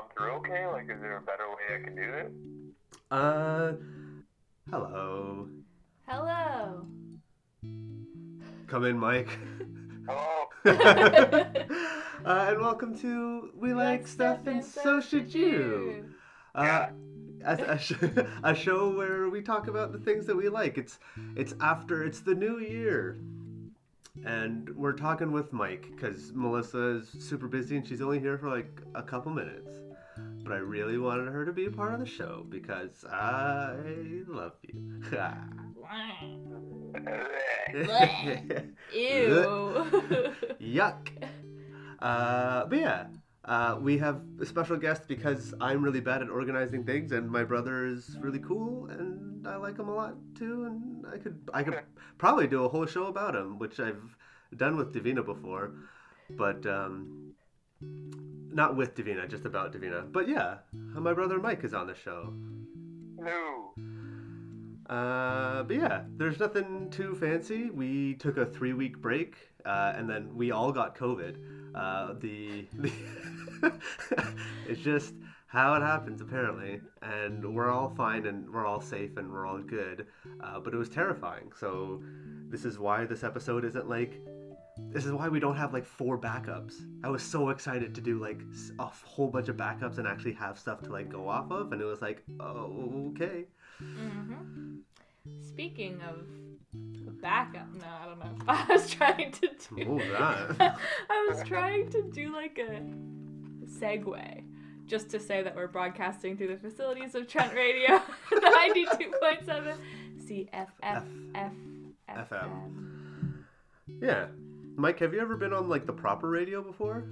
come through okay? Like, is there a better way I can do this? Uh, hello. Hello. Come in, Mike. Hello? uh, and welcome to We Like Stuff and So Should You. Uh, a, a, sh- a show where we talk about the things that we like. It's it's after it's the new year, and we're talking with Mike because Melissa is super busy and she's only here for like a couple minutes. But I really wanted her to be a part of the show because I love you. Ew. Yuck. Uh, but yeah, uh, we have a special guest because I'm really bad at organizing things, and my brother is really cool, and I like him a lot too. And I could I could probably do a whole show about him, which I've done with Davina before, but um, not with Davina, just about Davina. But yeah, my brother Mike is on the show. No. Uh, but yeah, there's nothing too fancy. We took a three week break, uh, and then we all got COVID. Uh, the, the it's just how it happens apparently, and we're all fine and we're all safe and we're all good. Uh, but it was terrifying. So this is why this episode isn't like. This is why we don't have like four backups. I was so excited to do like a whole bunch of backups and actually have stuff to like go off of, and it was like, oh, okay. hmm Speaking of backup, no, I don't know. I was trying to do. That? I was trying to do like a segue, just to say that we're broadcasting through the facilities of Trent Radio, ninety-two point seven, CFF FM. Yeah. Mike, have you ever been on like the proper radio before?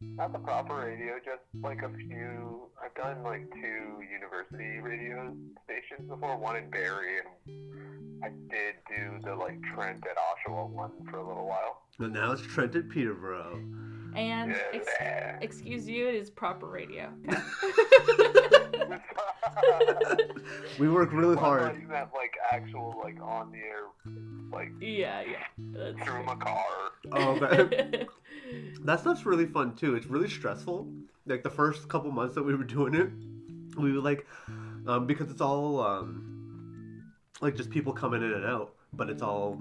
Not the proper radio, just like a few. I've done like two university radio stations before, one in Barrie, and I did do the like Trent at Oshawa one for a little while. But now it's Trent at Peterborough. And ex- excuse you, it is proper radio. We work really Well, hard. you meant like actual like on the air, like yeah, yeah. That's through my car. Oh, okay. that stuff's really fun too. It's really stressful. Like the first couple months that we were doing it, we were like, um, because it's all um, like just people coming in and out, but it's all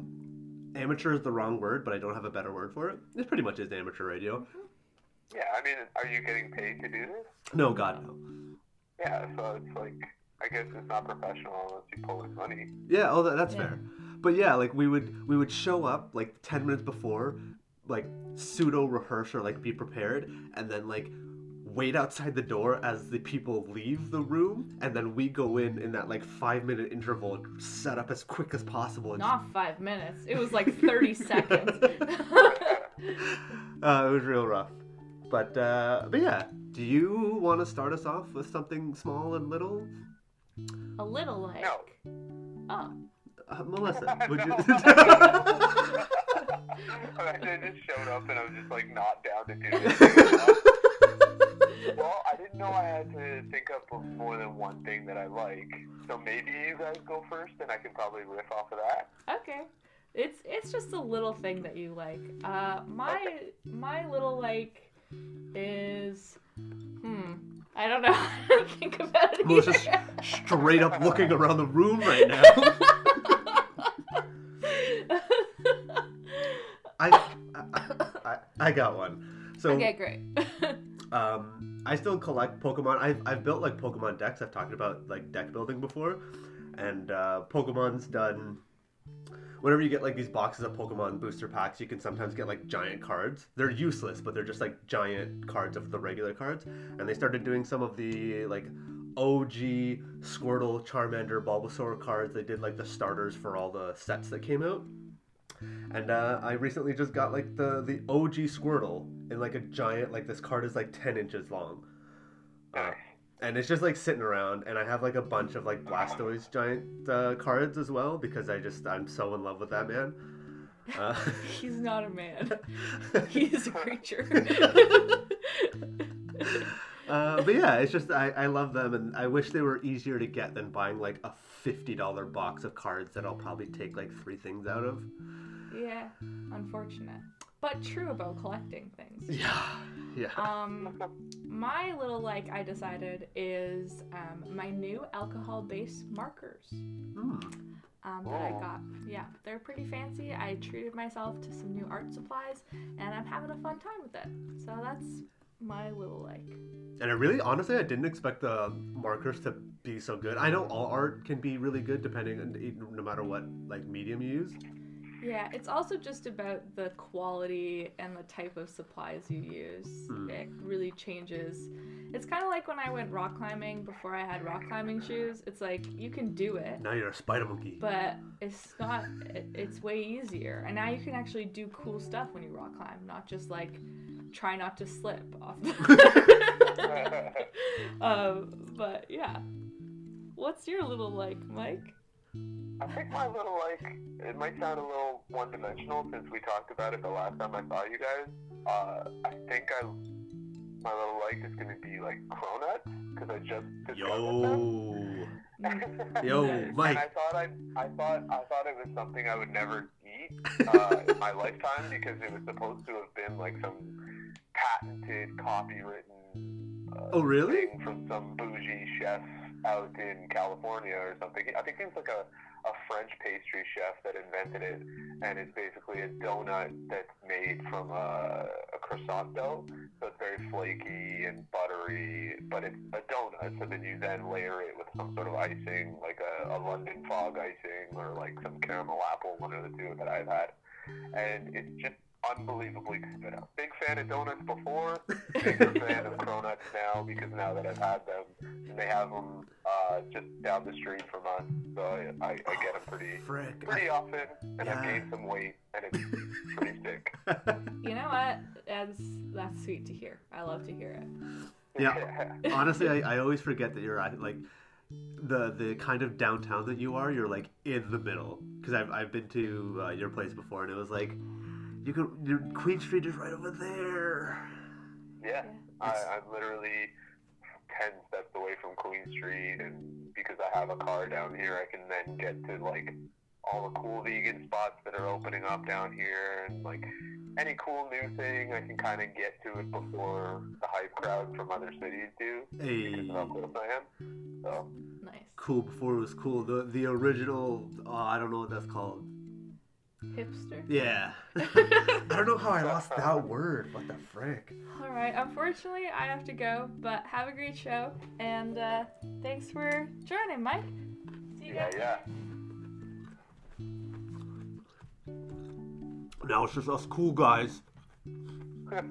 amateur is the wrong word, but I don't have a better word for it. It pretty much is amateur radio. Yeah, I mean, are you getting paid to do this? No, God no. Yeah, so it's like I guess it's not professional unless you pull in money. Yeah, oh, that, that's Yeah. fair. But yeah, like we would we would show up like ten minutes before, like pseudo rehearse or like be prepared, and then like wait outside the door as the people leave the room, and then we go in in that like five minute interval, and set up as quick as possible. And Not five minutes. It was like 30 seconds. uh, it was real rough. But uh, but yeah, do you want to start us off with something small and little? A little like. No. Oh. Uh, Melissa, would you? I just showed up and I was just like not down to do it. well, I didn't know I had to think up of more than one thing that I like. So maybe you guys go first, and I can probably riff off of that. Okay. It's it's just a little thing that you like. Uh, my my little like is hmm. I don't know how to think about it. Melissa's either. straight up looking around the room right now. I, I, I, I got one. So, okay, great. um, I still collect Pokemon. I've, I've built like Pokemon decks. I've talked about like deck building before, and uh, Pokemon's done. Whenever you get like these boxes of Pokemon booster packs, you can sometimes get like giant cards. They're useless, but they're just like giant cards of the regular cards. And they started doing some of the like OG Squirtle, Charmander, Bulbasaur cards. They did like the starters for all the sets that came out. And uh, I recently just got like the the OG Squirtle in like a giant like this card is like ten inches long, uh. And it's just like sitting around. And I have like a bunch of like Blastoise giant uh, cards as well because I just I'm so in love with that man. Uh, He's not a man. He's a creature. uh, but yeah, it's just I, I love them, and I wish they were easier to get than buying like a fifty dollar box of cards that I'll probably take like three things out of. yeah, unfortunate. But true about collecting things. Yeah. Yeah. Um, my little like I decided is um, my new alcohol-based markers Hmm. um, that I Oh. got. Yeah, they're pretty fancy. I treated myself to some new art supplies, and I'm having a fun time with it. So that's my little like. And I really, honestly, I didn't expect the markers to be so good. I know all art can be really good depending on no matter what like medium you use. Yeah, it's also just about the quality and the type of supplies you use. Hmm. It really changes. It's kind of like when I went rock climbing before I had rock climbing shoes. It's like you can do it, Now you're a spider monkey. but it's not. It, it's way easier, and now you can actually do cool stuff when you rock climb, not just like try not to slip off. The um, but yeah, what's your little like, Mike? I think my little like it might sound a little one dimensional since we talked about it the last time I saw you guys. Uh, I think I my little like is gonna be like cronuts because I just discovered them. Yo. Yo, Nice. Mike. And I thought I, I thought I thought it was something I would never eat uh, in my lifetime because it was supposed to have been like some patented, copywritten uh, Oh, really? thing from some bougie chef out in California or something. I think was like a, a French pastry chef that invented it, and it's basically a donut that's made from a, a croissant dough. So it's very flaky and buttery, but it's a donut. So then you then layer it with some sort of icing, like a, a London fog icing or like some caramel apple, one of the two that I've had. And it's just unbelievably good. I'm a big fan of donuts before, bigger fan of cronuts now because now that I've had them, and they have them uh, just down the street from us, so I, I, I get them pretty Frick. pretty often, and I've gained some weight, and it's pretty sick. You know what? That's that's sweet to hear. I love to hear it. Yeah. Honestly, I, I always forget that you're at, like the the kind of downtown that you are. You're like in the middle because I've I've been to uh, your place before and it was like you could your Queen Street is right over there. Yeah, I, I'm literally ten steps away from Queen Street, and because I have a car down here, I can then get to like all the cool vegan spots that are opening up down here, and like any cool new thing, I can kind of get to it before the hype crowd from other cities do, because Hey, of how close I am. So Nice. cool before it was cool. The the original. Oh, I don't know what that's called. Hipster. Yeah. I don't know how I lost that word. What the frick? All right. Unfortunately, I have to go, but have a great show, and uh, thanks for joining, Mike. See you yeah, guys. yeah. Now it's just us cool guys.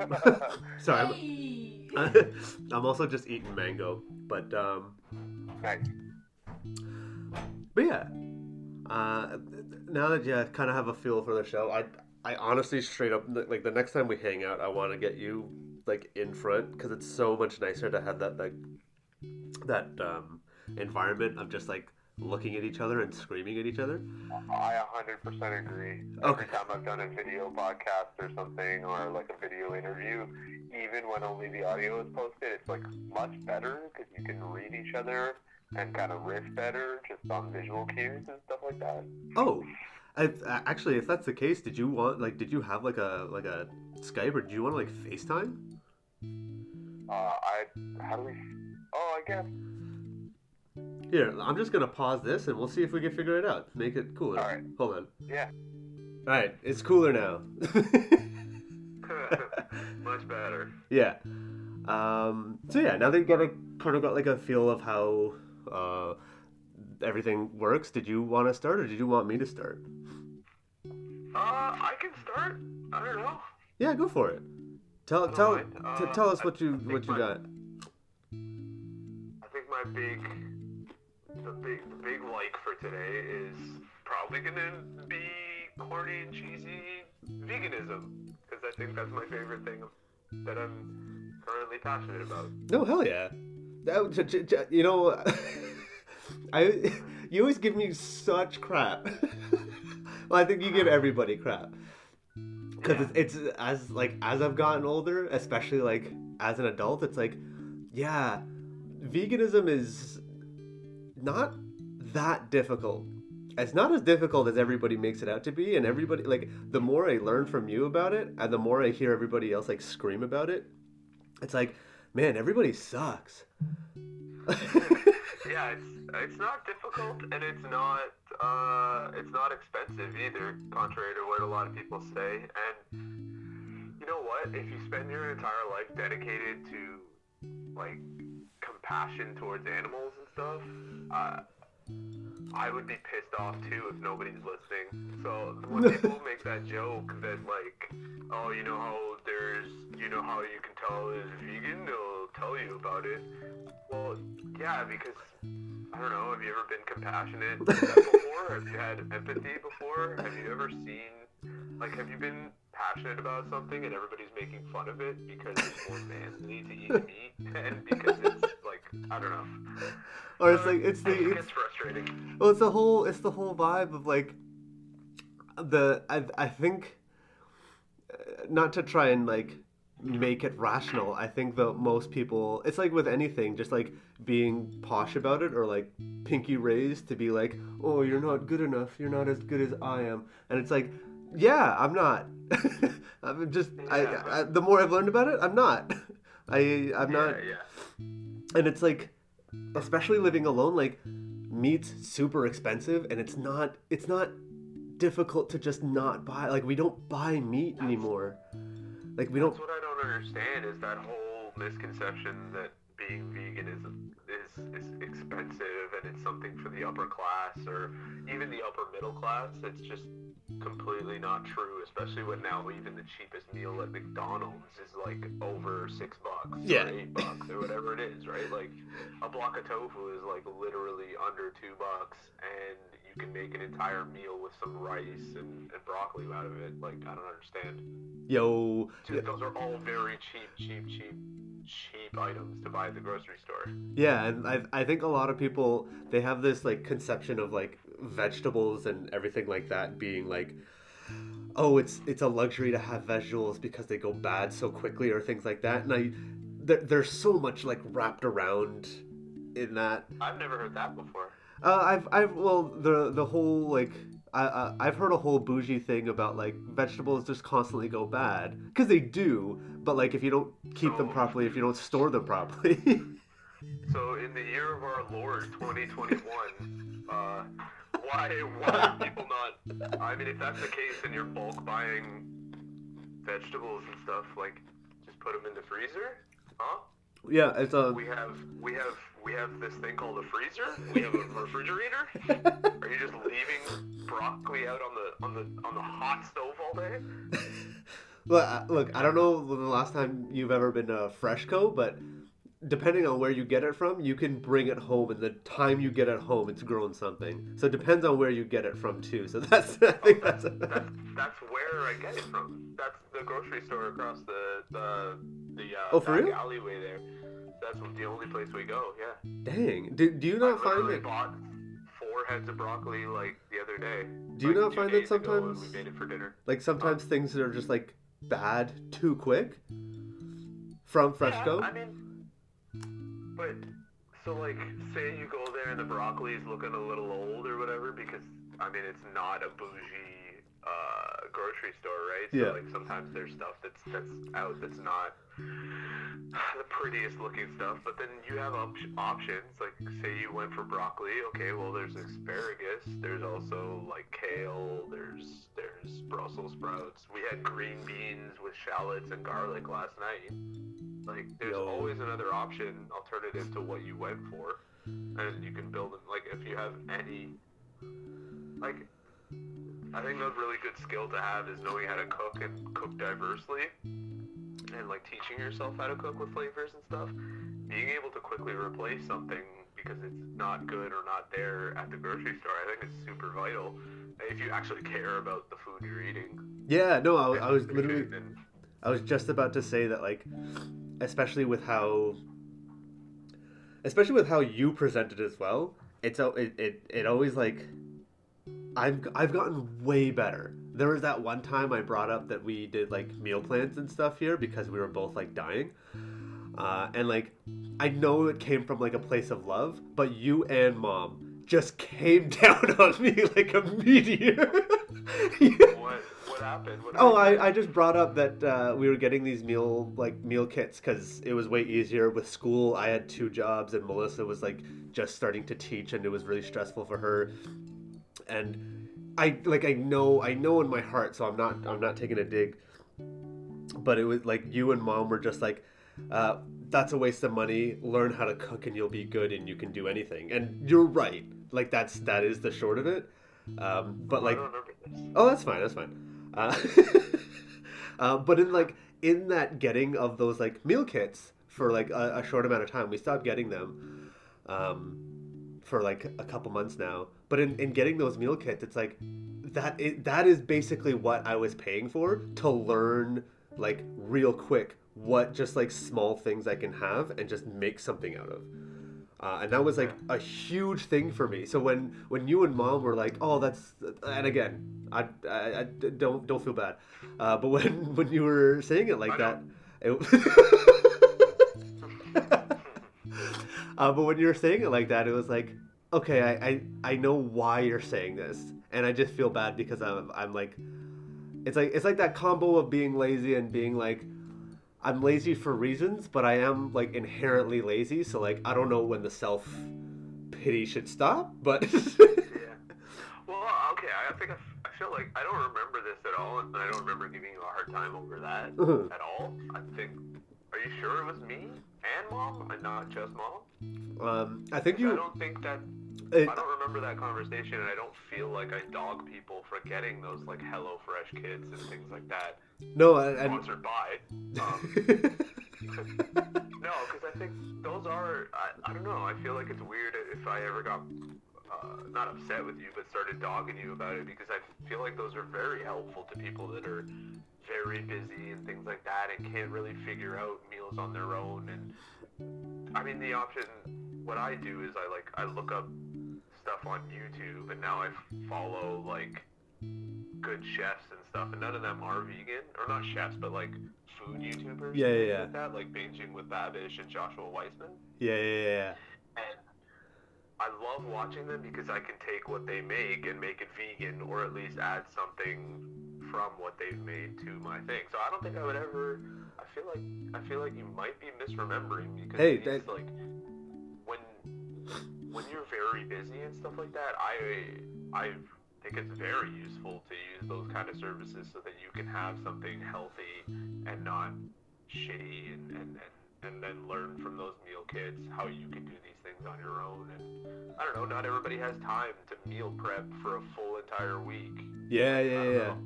Sorry. I'm, I'm also just eating mango, but um, nice. But yeah, uh, now that you kind of have a feel for the show, I I honestly straight up like the next time we hang out, I want to get you like in front because it's so much nicer to have that like that um, environment of just like looking at each other and screaming at each other. I 100% agree. Okay. Every time I've done a video podcast or something, or like a video interview, even when only the audio is posted, it's like much better because you can read each other and kind of riff better just on visual cues and stuff like that. Oh, actually, if that's the case, did you want like did you have like a like a Skype or do you want to like FaceTime? Uh, I how do we? Oh, I guess. Here, I'm just gonna pause this and we'll see if we can figure it out. Make it cooler. All right. Hold on. Yeah. All right, it's cooler now. much better. yeah. Um, so yeah, now you got a kind of got like a feel of how uh, everything works, did you want to start or did you want me to start? Uh, I can start. I don't know. Yeah, go for it. Tell tell mind. t- Uh, tell us I- what you what you my- got. I think my big, the big, the big like for today is probably gonna be corny and cheesy veganism because I think that's my favorite thing that I'm currently passionate about. No, hell yeah. That, j- j- j- you know, I you always give me such crap. well, I think you give uh-huh. everybody crap because it's, it's as like as I've gotten older, especially like as an adult, it's like, yeah, veganism is not that difficult. it's not as difficult as everybody makes it out to be and everybody like the more i learn from you about it and the more i hear everybody else like scream about it it's like man everybody sucks yeah, it's it's not difficult and it's not uh, it's not expensive either, contrary to what a lot of people say. And you know what? If you spend your entire life dedicated to like compassion towards animals and stuff, uh, I would be pissed off too if nobody's listening. So when people make that joke that like, oh, you know how there's, you know how you can tell is a vegan, they'll tell you about it. Well, yeah, because I don't know. Have you ever been compassionate before? have you had empathy before? Have you ever seen, like, have you been passionate about something and everybody's making fun of it because it's more manly to eat meat and because it's like I don't know. or it's like it's the It it's, frustrating. well it's the whole it's the whole vibe of like the i, I think uh, not to try and like make it rational i think that most people it's like with anything just like being posh about it or like pinky raised to be like oh you're not good enough you're not as good as i am and it's like yeah i'm not i'm just Yeah. I, I the more i've learned about it i'm not i i'm not Yeah, yeah. and it's like especially living alone like meat's super expensive and it's not it's not difficult to just not buy like we don't buy meat anymore like we don't That's what I don't understand is that whole misconception that being vegan is is is expensive and it's something for the upper class or even the upper middle class. It's just completely not true, especially when now even the cheapest meal at McDonald's is like over six bucks Yeah. or eight bucks or whatever it is, right? Like a block of tofu is like literally under two bucks and you can make an entire meal with some rice and, and broccoli out of it. Like I don't understand. yo Dude, those are all very cheap, cheap, cheap, cheap items to buy at the grocery store. yeah and I, I think a lot of people they have this like conception of like vegetables and everything like that being like oh it's it's a luxury to have vegetables because they go bad so quickly or things like that and i there, there's so much like wrapped around in that I've never heard that before. Uh, I've, I've, well, the the whole like, I, I I've heard a whole bougie thing about like vegetables just constantly go bad because they do, but like if you don't keep them properly, if you don't store them properly, So, in the year of our Lord 2021, uh, why why are people not? I mean, if that's the case, and you're bulk buying vegetables and stuff, like just put them in the freezer, huh? yeah, it's a We have we have we have this thing called a freezer. We have a refrigerator. Are you just leaving broccoli out on the on the on the hot stove all day? look, I- look. I don't know the last time you've ever been to Freshco, but depending on where you get it from, you can bring it home, and the time you get it home, it's grown something. So it depends on where you get it from too. So that's I think that's. That's that's where I get it from. That's the grocery store across the the the uh, Oh, for real? alleyway there. That's the only place we go. Yeah. Dang. Do, do you I not find literally that? bought four heads of broccoli like the other day. Do you like, not find that days ago, and sometimes- we made it for dinner? Like sometimes things that are just like bad too quick from Freshco. Yeah, I mean, but so like, say you go there and the broccoli is looking a little old or whatever, because I mean, it's not a bougie uh, grocery store, right? So Yeah. like sometimes there's stuff that's that's out that's not the prettiest looking stuff, but then you have op- options. Like, say you went for broccoli, okay, well, there's asparagus. There's also like kale. There's there's Brussels sprouts. We had green beans with shallots and garlic last night. Like, there's Yo. always another option, alternative to what you went for, and you can build it. Like, if you have any, like, I think a really good skill to have is knowing how to cook and cook diversely and like teaching yourself how to cook with flavors and stuff, being able to quickly replace something because it's not good or not there at the grocery store, I think is super vital. If you actually care about the food you're eating, Yeah, no, I, I was literally, and- I was just about to say that, like, especially with how, especially with how you present it as well. It's it, it, it always like, I've I've gotten way better. There was that one time I brought up that we did like meal plans and stuff here because we were both like dying, uh, and like, I know it came from like a place of love, but you and mom just came down on me like a meteor. What what happened? What Oh. I, I just brought up that uh, we were getting these meal like meal kits because it was way easier with school. I had two jobs and Melissa was like just starting to teach and it was really stressful for her. And I like I know I know in my heart, so I'm not I'm not taking a dig. But it was like you and mom were just like, uh, that's a waste of money. Learn how to cook and you'll be good and you can do anything. And you're right. Like that's that is the short of it. Um, but like I don't remember this. Oh, that's fine. That's fine. Uh, uh, but in like in that getting of those like meal kits for like a, a short amount of time, we stopped getting them um, for like a couple months now. But in, in getting those meal kits, it's like that—that is basically what I was paying for to learn like real quick what just like small things I can have and just make something out of. Uh, and that was like a huge thing for me. So when when you and mom were like, "Oh, that's," and again, I, I, I don't don't feel bad, uh, but when when you were saying it like I that, it, uh, but when you were saying it like that, it was like, okay, I, I I know why you're saying this, and I just feel bad because I'm I'm like, it's like it's like that combo of being lazy and being like. I'm lazy for reasons, but I am like inherently lazy, so like I don't know when the self pity should stop, but Yeah. Well, okay. I think I feel like I don't remember this at all, and I don't remember giving you a hard time over that Mhm. at all. I think. Are you sure it was me and mom, and not just mom? um, I think you. I don't think that. It, I don't remember that conversation, and I don't feel like I dog people for getting those like Hello Fresh kids and things like that. no, and, Sponsored by. Um, no, because I think those are. I, I don't know. I feel like it's weird if I ever got uh, not upset with you, but started dogging you about it because I feel like those are very helpful to people that are very busy and things like that and can't really figure out meals on their own. And I mean, the option. What I do is I like I look up stuff on YouTube, and now I follow like good chefs and stuff, and none of them are vegan, or not chefs, but like food YouTubers. Yeah, yeah, yeah. Like that, like binging with Babish and Joshua Weissman. yeah, yeah, yeah, And I love watching them because I can take what they make and make it vegan, or at least add something from what they've made to my thing. So I don't think I would ever. I feel like I feel like you might be misremembering because Hey, it's that- like when when you're very busy and stuff like that. I I think it's very useful to use those kind of services so that you can have something healthy and not shitty and, and, and, and then learn from those meal kits how you can do these things on your own and I don't know, not everybody has time to meal prep for a full entire week. yeah, yeah, yeah. know.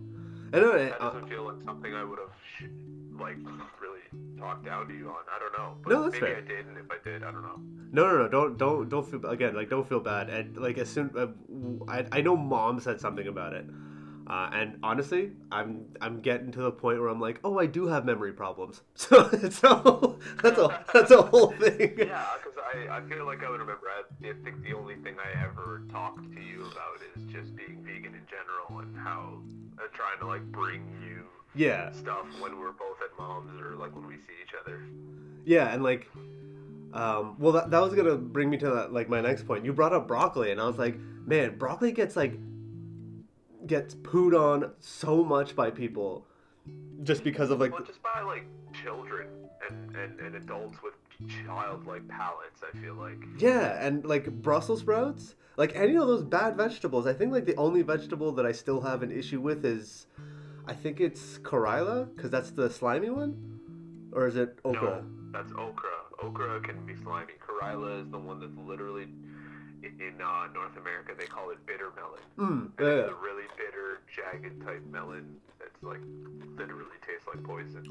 I know. That uh, doesn't feel like something I would have sh- like really talked down to you on. I don't know. But No, that's maybe fair. I did, and if I did, I don't know. No, no, no! Don't, don't, don't feel again. Like, don't feel bad. And like, as soon uh, I, I know mom said something about it, uh, and honestly, I'm, I'm getting to the point where I'm like, oh, I do have memory problems. So, so that's a, that's a whole thing. Yeah, because I, I feel like I would remember. I think the only thing I ever talked to you about is just being vegan in general and how uh, trying to like bring you Yeah, stuff when we're both at mom's or like when we see each other. yeah, and like, um, well, that, that was gonna bring me to that, like my next point. You brought up broccoli, and I was like, man, broccoli gets like gets pooed on so much by people just because of like Well, just by like children and, and, and adults with childlike palates, I feel like. Yeah, and like Brussels sprouts, like any of those bad vegetables. I think like the only vegetable that I still have an issue with is, I think it's Corilla, because that's the slimy one, or is it okra? No, that's okra. Okra can be slimy. Corilla is the one that's literally in, uh, North America they call it bitter melon. Mm, yeah, it's a really bitter, jagged type melon that's like literally tastes like poison.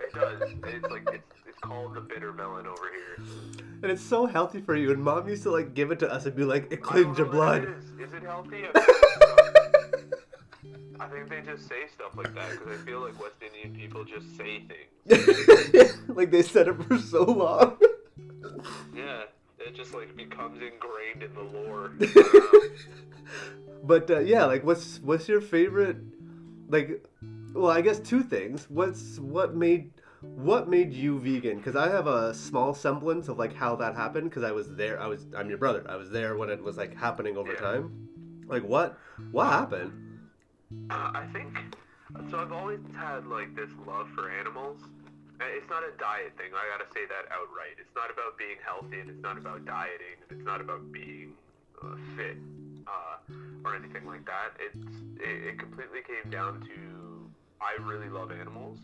it does. It's like it's it's called the bitter melon over here. and it's so healthy for you. And mom used to like give it to us and be like, it cleans your what it blood. Is. is it healthy? I think they just say stuff like that because I feel like West Indian people just say things. like they said it for so long. Yeah, it just like becomes ingrained in the lore. Know. but uh, yeah, like what's what's your favorite? Like, well, I guess two things. What's what made what made you vegan? Because I have a small semblance of like how that happened. Because I was there. I was. I'm your brother. I was there when it was like happening over Yeah. time. Like what? What happened? Uh, I think so. I've always had like this love for animals. And It's not a diet thing. I gotta say that outright. It's not about being healthy, and it's not about dieting, and it's not about being uh, fit uh, or anything like that. It's it, it completely came down to I really love animals,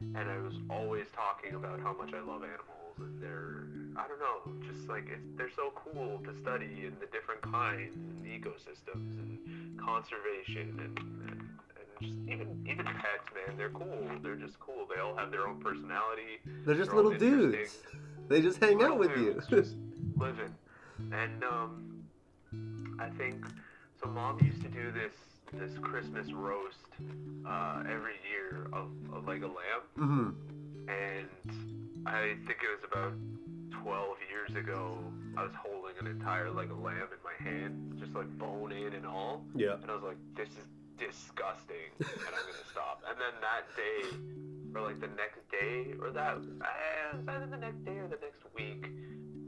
and I was always talking about how much I love animals, and they're I don't know, just like it's, they're so cool to study, and the different kinds, and ecosystems, and conservation, and, and, even even pets, man, they're cool. They're just cool. They all have their own personality. They're just They're little dudes. They just hang out with you. just living. And um, I think so. Mom used to do this this Christmas roast uh, every year of, of like a lamb, mm-hmm. and I think it was about 12 years ago. I was holding an entire like a lamb in my hand, just like bone in and all, Yeah. and I was like, "This is disgusting," and I'm gonna stop. And then that day, or like the next day, or that uh, it either the next day or the next week,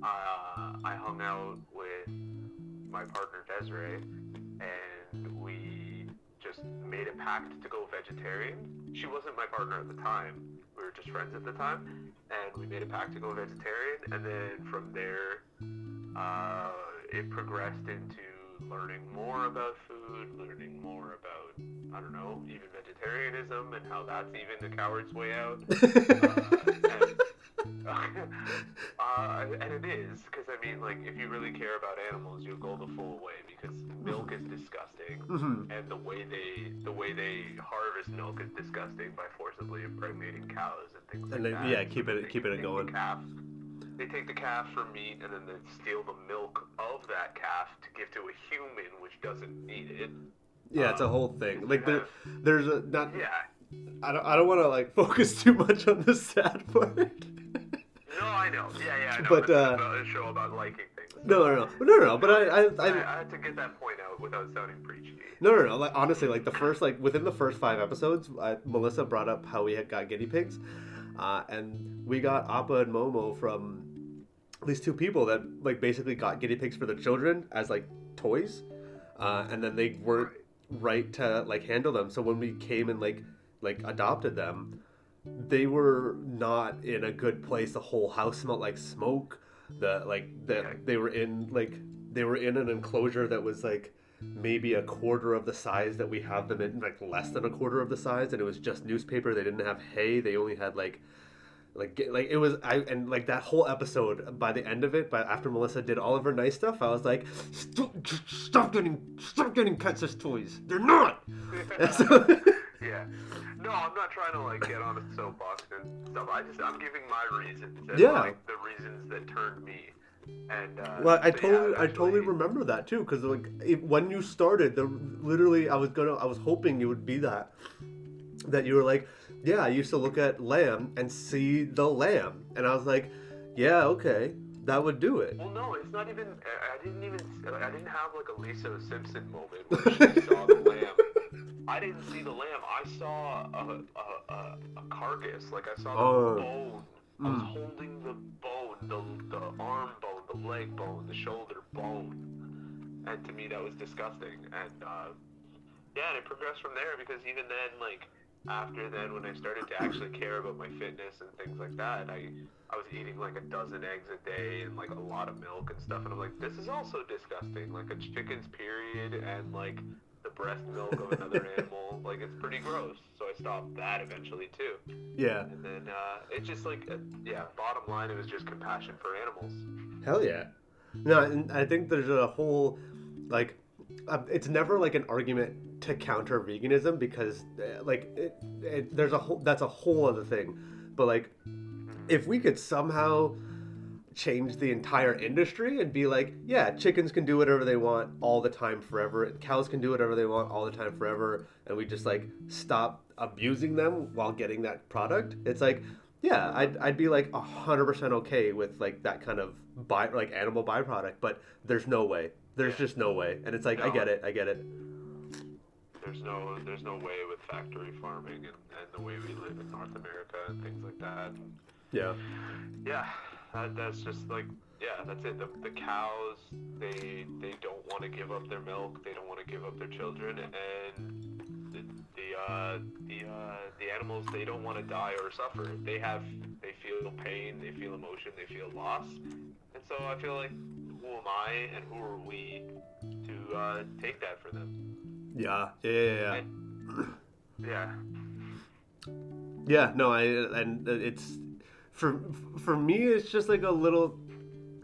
uh, I hung out with my partner Desiree, and we just made a pact to go vegetarian. She wasn't my partner at the time; we were just friends at the time, and we made a pact to go vegetarian. And then from there, uh, it progressed into learning more about food, learning more about I don't know, even vegetarianism and how that's even the coward's way out. Uh, and, uh, and it is because I mean, like, if you really care about animals, you'll go the full way because milk is disgusting, hmm and the way they the way they harvest milk is disgusting by forcibly impregnating cows and things And like they- that. yeah, keep it- keeping it going. Calf, they take the calf for meat, and then they steal the milk of that calf to give to a human, which doesn't need it. Yeah, it's a Um, whole thing. Like there, have- there's a not. Yeah. I don't. I don't want to like focus too much on the sad part. No, I know. Yeah, yeah, I know. But, uh, about a show about liking things. no, no, no, no, no. But I, I, I, I, I had to get that point out without sounding preachy. No, no, no. Like honestly, like the first, like within the first five episodes, I, Melissa brought up how we had got guinea pigs, uh, and we got Appa and Momo from these two people that like basically got guinea pigs for their children as like toys, uh, and then they weren't right to like handle them. So when we came and like like adopted them, they were not in a good place. The whole house smelled like smoke. The like the they were in like they were in an enclosure that was like maybe a quarter of the size that we have them in, like less than a quarter of the size, and it was just newspaper. They didn't have hay. They only had like, like, like it was. I and like that whole episode. By the end of it, but after Melissa did all of her nice stuff, I was like, stop, stop getting, stop getting pets as toys. They're not. So- yeah. No, I'm not trying to like get on a soapbox and stuff. I just I'm giving my reasons. And, Yeah. Like the reasons that turned me. And uh, Well, I so, yeah, totally, I totally remember that too, because like it, when you started, the literally, I was gonna, I was hoping it would be that, that you were like, yeah, I used to look at lamb and see the lamb, and I was like, yeah, okay, that would do it. Well, no, it's not even. I didn't even. I didn't have like a Lisa Simpson moment where she saw the lamb. I didn't see the lamb. I saw a, a, a, a carcass. Like I saw the Oh. bone. I was Mm. holding the bone, the the arm bone, the leg bone, the shoulder bone, and to me that was disgusting. And uh, yeah, and it progressed from there because even then, like after then, when I started to actually care about my fitness and things like that, I I was eating like a dozen eggs a day and like a lot of milk and stuff, and I'm like, this is also disgusting. Like a chicken's period and like the breast milk of another animal, like it's pretty gross. So I stopped that eventually too. Yeah, And then uh, it's just like, uh, yeah, bottom line, it was just compassion for animals. hell yeah. No, I think there's a whole, like, uh, it's never like an argument to counter veganism because, uh, like, it, it, there's a whole that's a whole other thing. But like, if we could somehow change the entire industry and be like, yeah, chickens can do whatever they want all the time forever, cows can do whatever they want all the time forever, and we just like stop abusing them while getting that product, it's like, yeah, I'd, I'd be like hundred percent okay with like that kind of by like animal byproduct, but there's no way. There's Yeah. just no way, and it's like I get it, I get it. there's no there's no way with factory farming and, and the way we live in North America and things like that. Yeah. Yeah, that, that's just like yeah, that's it. The, the cows they they don't want to give up their milk. They don't want to give up their children, and the the uh, the uh, the animals they don't want to die or suffer. They have they feel pain, they feel emotion, they feel loss, and so I feel like who am I and who are we to uh, take that for them? Yeah. Yeah. Yeah. yeah. Yeah. Yeah, no, I and it's for for me it's just like a little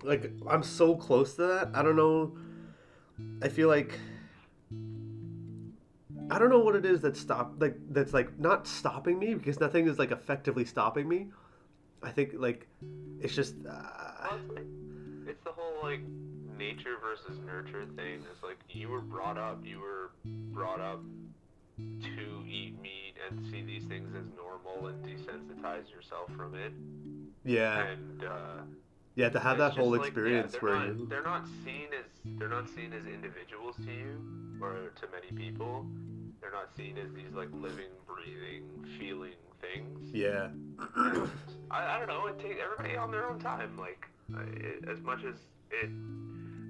like I'm so close to that. I don't know. I feel like I don't know what it is that stop like that's like not stopping me because nothing is like effectively stopping me. I think like it's just uh, it's, the whole like nature versus nurture thing. It's like you were brought up, you were brought up to eat meat and see these things as normal and desensitize yourself from it. yeah And uh, yeah to have that whole like, yeah, experience they're where not, you they're not seen as they're not seen as individuals to you or to many people. They're not seen as these like living, breathing, feeling things. yeah I, I don't know. It takes everybody on their own time. Like, it, as much as it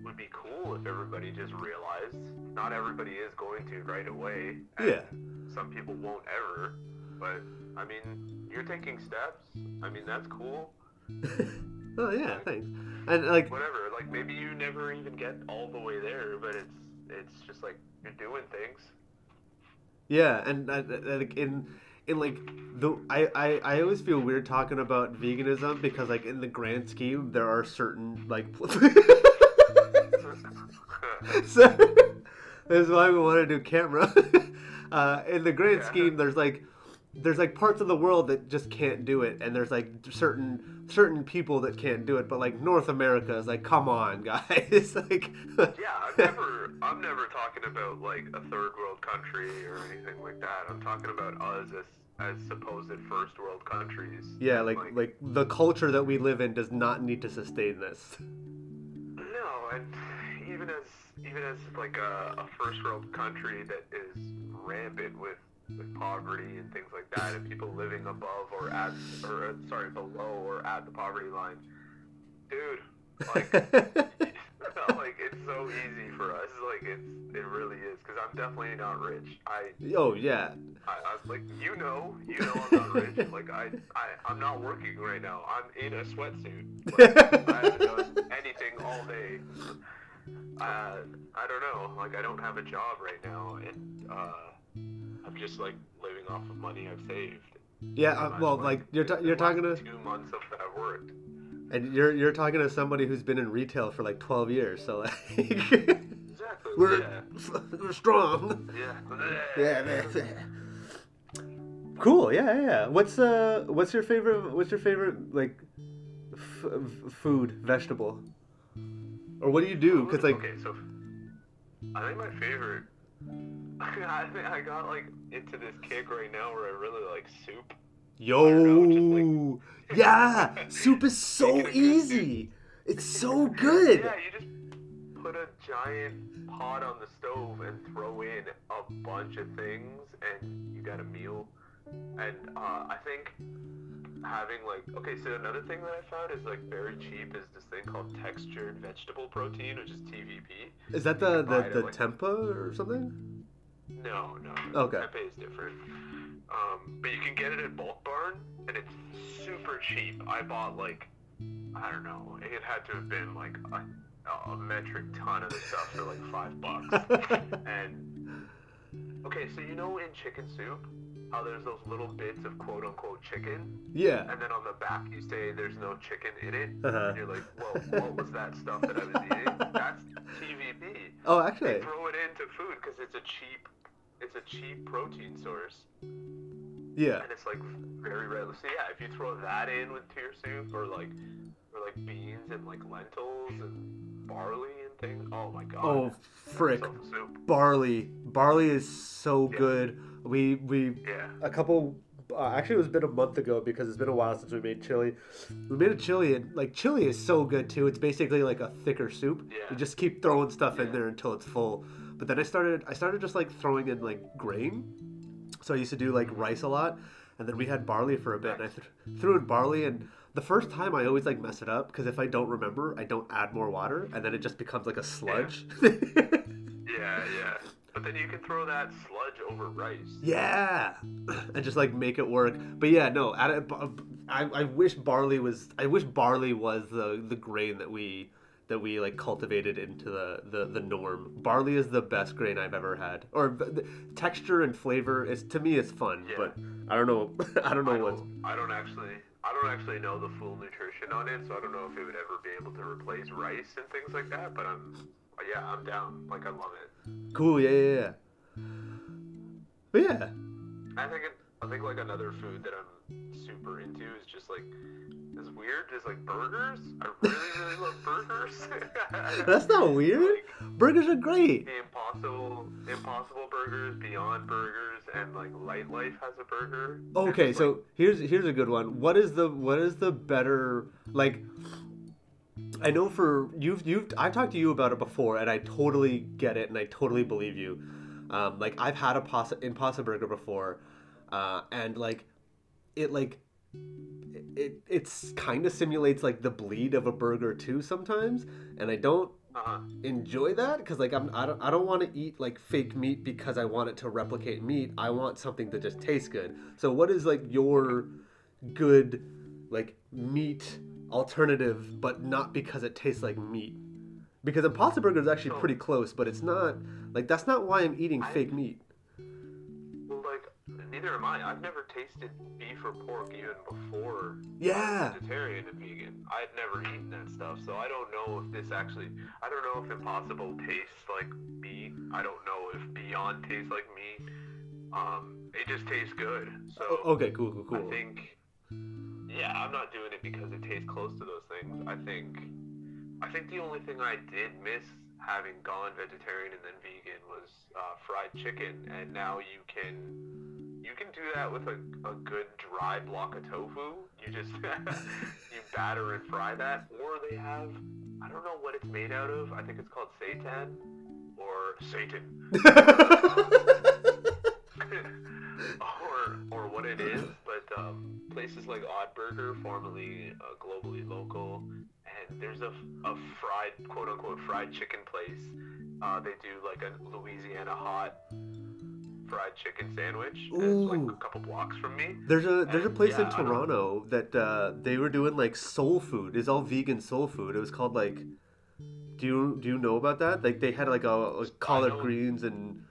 would be cool if everybody just realized, not everybody is going to right away. Yeah. Some people won't ever. But I mean, you're taking steps. I mean, that's cool. oh yeah thanks and like Whatever. Like maybe you never even get all the way there, but it's it's just like you're doing things. Yeah, and uh, like in in like the I, I I always feel weird talking about veganism because like in the grand scheme there are certain like so that's why we want to do camera. uh, in the grand Yeah. scheme, there's like there's like parts of the world that just can't do it, and there's like certain certain people that can't do it. But like North America is like, come on, guys, like Yeah, I'm never I'm never talking about like a third world country or anything like that. I'm talking about us as as supposed first world countries. yeah, like like the culture that we live in does not need to sustain this. No, and even as even as like a, a first world country that is rampant with with poverty and things like that, and people living above or at or uh, sorry below or at the poverty line, dude, like like it's so easy for us. Like it's it really is because I'm definitely not rich. I oh yeah, I, I'm like you know, you know I'm not rich. Like I, I I'm not working right now. I'm in a sweatsuit. Like, I haven't done anything all day. Uh, I don't know. Like I don't have a job right now, and uh, I'm just like living off of money I've saved. yeah. Uh, well, like you're ta- you're talking to two months of that work, and you're you're talking to somebody who's been in retail for like 12 years, so like Exactly. we're yeah. we're strong. Yeah. Cool. Yeah, yeah, yeah. What's uh what's your favorite what's your favorite like f- f- food vegetable? Or what do you do? Cuz like okay, so I think my favorite. I think I got like into this kick right now where I really like soup. yo know, yeah, soup is so Making a good easy. It's so good. Yeah, you just put a giant pot on the stove and throw in a bunch of things, and you got a meal. And uh, I think having like okay, so another thing that I found is like very cheap is this thing called textured vegetable protein, which is TVP. Is that the You the, the at, like- tempeh or something? No, no. Okay. Tempeh is different. Um, but you can get it at Bulk Barn, and it's super cheap. I bought like, I don't know, it had to have been like a, a metric ton of the stuff for like five bucks. and okay, so you know in chicken soup, how there's those little bits of quote unquote chicken, Yeah. and then on the back you say there's no chicken in it, Uh-huh. and you're like, well, what was that stuff that I was eating? That's TVP Oh, actually. they throw it into food because it's a cheap it's a cheap protein source Yeah. and it's like very rare so yeah if you throw that in with your soup or like or like beans and like lentils and barley and things oh my god Oh, frick. Soup. Barley. Barley is so Yeah. good. We we yeah a couple uh, actually it was been a month ago because it's been a while since we made chili we made a chili and like chili is so good too it's basically like a thicker soup Yeah. you just keep throwing stuff in there until it's full but then I started I started just like throwing in like grain. So I used to do like rice a lot, and then we had barley for a bit. And I th- threw in barley, and the first time I always like mess it up because if I don't remember, I don't add more water, and then it just becomes like a sludge. Yeah, yeah. But then you can throw that sludge over rice. Yeah, and just like make it work. But yeah, no. Add it, I, I wish barley was. I wish barley was the the grain that we that we like cultivated into the the, the norm. Barley is the best grain I've ever had. Or the texture and flavor is to me is fun, Yeah. but I don't know. I don't know I don't, I don't actually I don't actually know the full nutrition on it, so I don't know if it would ever be able to replace rice and things like that. But I'm yeah, I'm down. Like I love it. Cool. Yeah, yeah, yeah. But yeah. I think it, I think like another food that I'm super into is just like is weird is like burgers. I really really love burgers. That's not weird. Like, Burgers are great. Impossible Impossible Burgers, Beyond Burgers, and like Lightlife has a burger. Okay, it's, so like, here's here's a good one. What is the what is the better like? I know for you've you've I've talked to you about it before, and I totally get it, and I totally believe you. Um, like I've had a pasta Impossible burger before, uh, and like it like it it's kind of simulates like the bleed of a burger too sometimes, and I don't uh-huh. enjoy that because like I'm I don't I don't want to eat like fake meat because I want it to replicate meat. I want something that just tastes good. So what is like your good like meat alternative, but not because it tastes like meat? Because Impossible Burger is actually pretty close, but it's not like that's not why I'm eating I- fake meat. Neither am I. I've never tasted beef or pork even before Yeah. vegetarian and vegan. I'd never eaten that stuff, so I don't know if this actually. I don't know if Impossible tastes like meat. I don't know if Beyond tastes like meat. Um, it just tastes good. So Okay, cool, cool, cool. I think. Yeah, I'm not doing it because it tastes close to those things. I think. I think the only thing I did miss having gone vegetarian and then vegan was uh, fried chicken, and now you can you can do that with a, a good dry block of tofu. You just you batter and fry that, or they have I don't know what it's made out of. I think it's called seitan or Satan. or or what it is, but um, places like Odd Burger, formerly uh, globally local, and there's a, a fried quote unquote fried chicken place. Uh, they do like a Louisiana hot fried chicken sandwich. and It's like Ooh. a couple blocks from me. There's a there's a place yeah, in Toronto that uh, they were doing like soul food. It's all vegan soul food. It was called like, do you do you know about that? Like they had like a, like collard greens and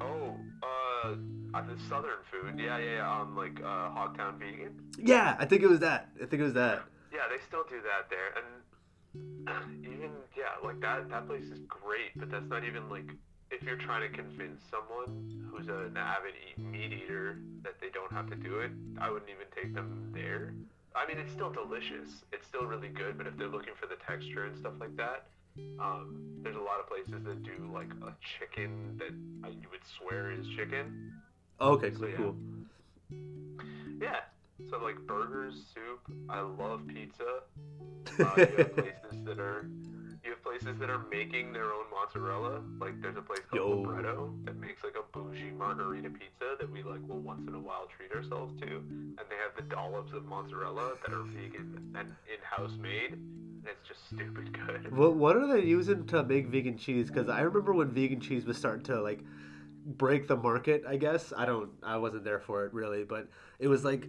Oh, uh, the southern food. Yeah, yeah, yeah. Um, like uh, Hogtown Vegan. yeah, I think it was that. I think it was that. Yeah, they still do that there, and even yeah, like that that place is great, but that's not even like if you're trying to convince someone who's an avid eat, meat eater that they don't have to do it. I wouldn't even take them there. I mean, it's still delicious. It's still really good, but if they're looking for the texture and stuff like that, um, there's a lot of places that do like a chicken that you would swear is chicken. Okay, So, cool, yeah. cool. Yeah. So like burgers, soup. I love pizza. Uh, you have places that are you have places that are making their own mozzarella. Like there's a place called. Libretto that makes like a bougie margherita pizza that we like will once in a while treat ourselves to. And they have the dollops of mozzarella that are vegan and in-house made. And it's just stupid good. What what are they using to make vegan cheese? Because I remember when vegan cheese was starting to like break the market. I guess I don't. I wasn't there for it really, but it was like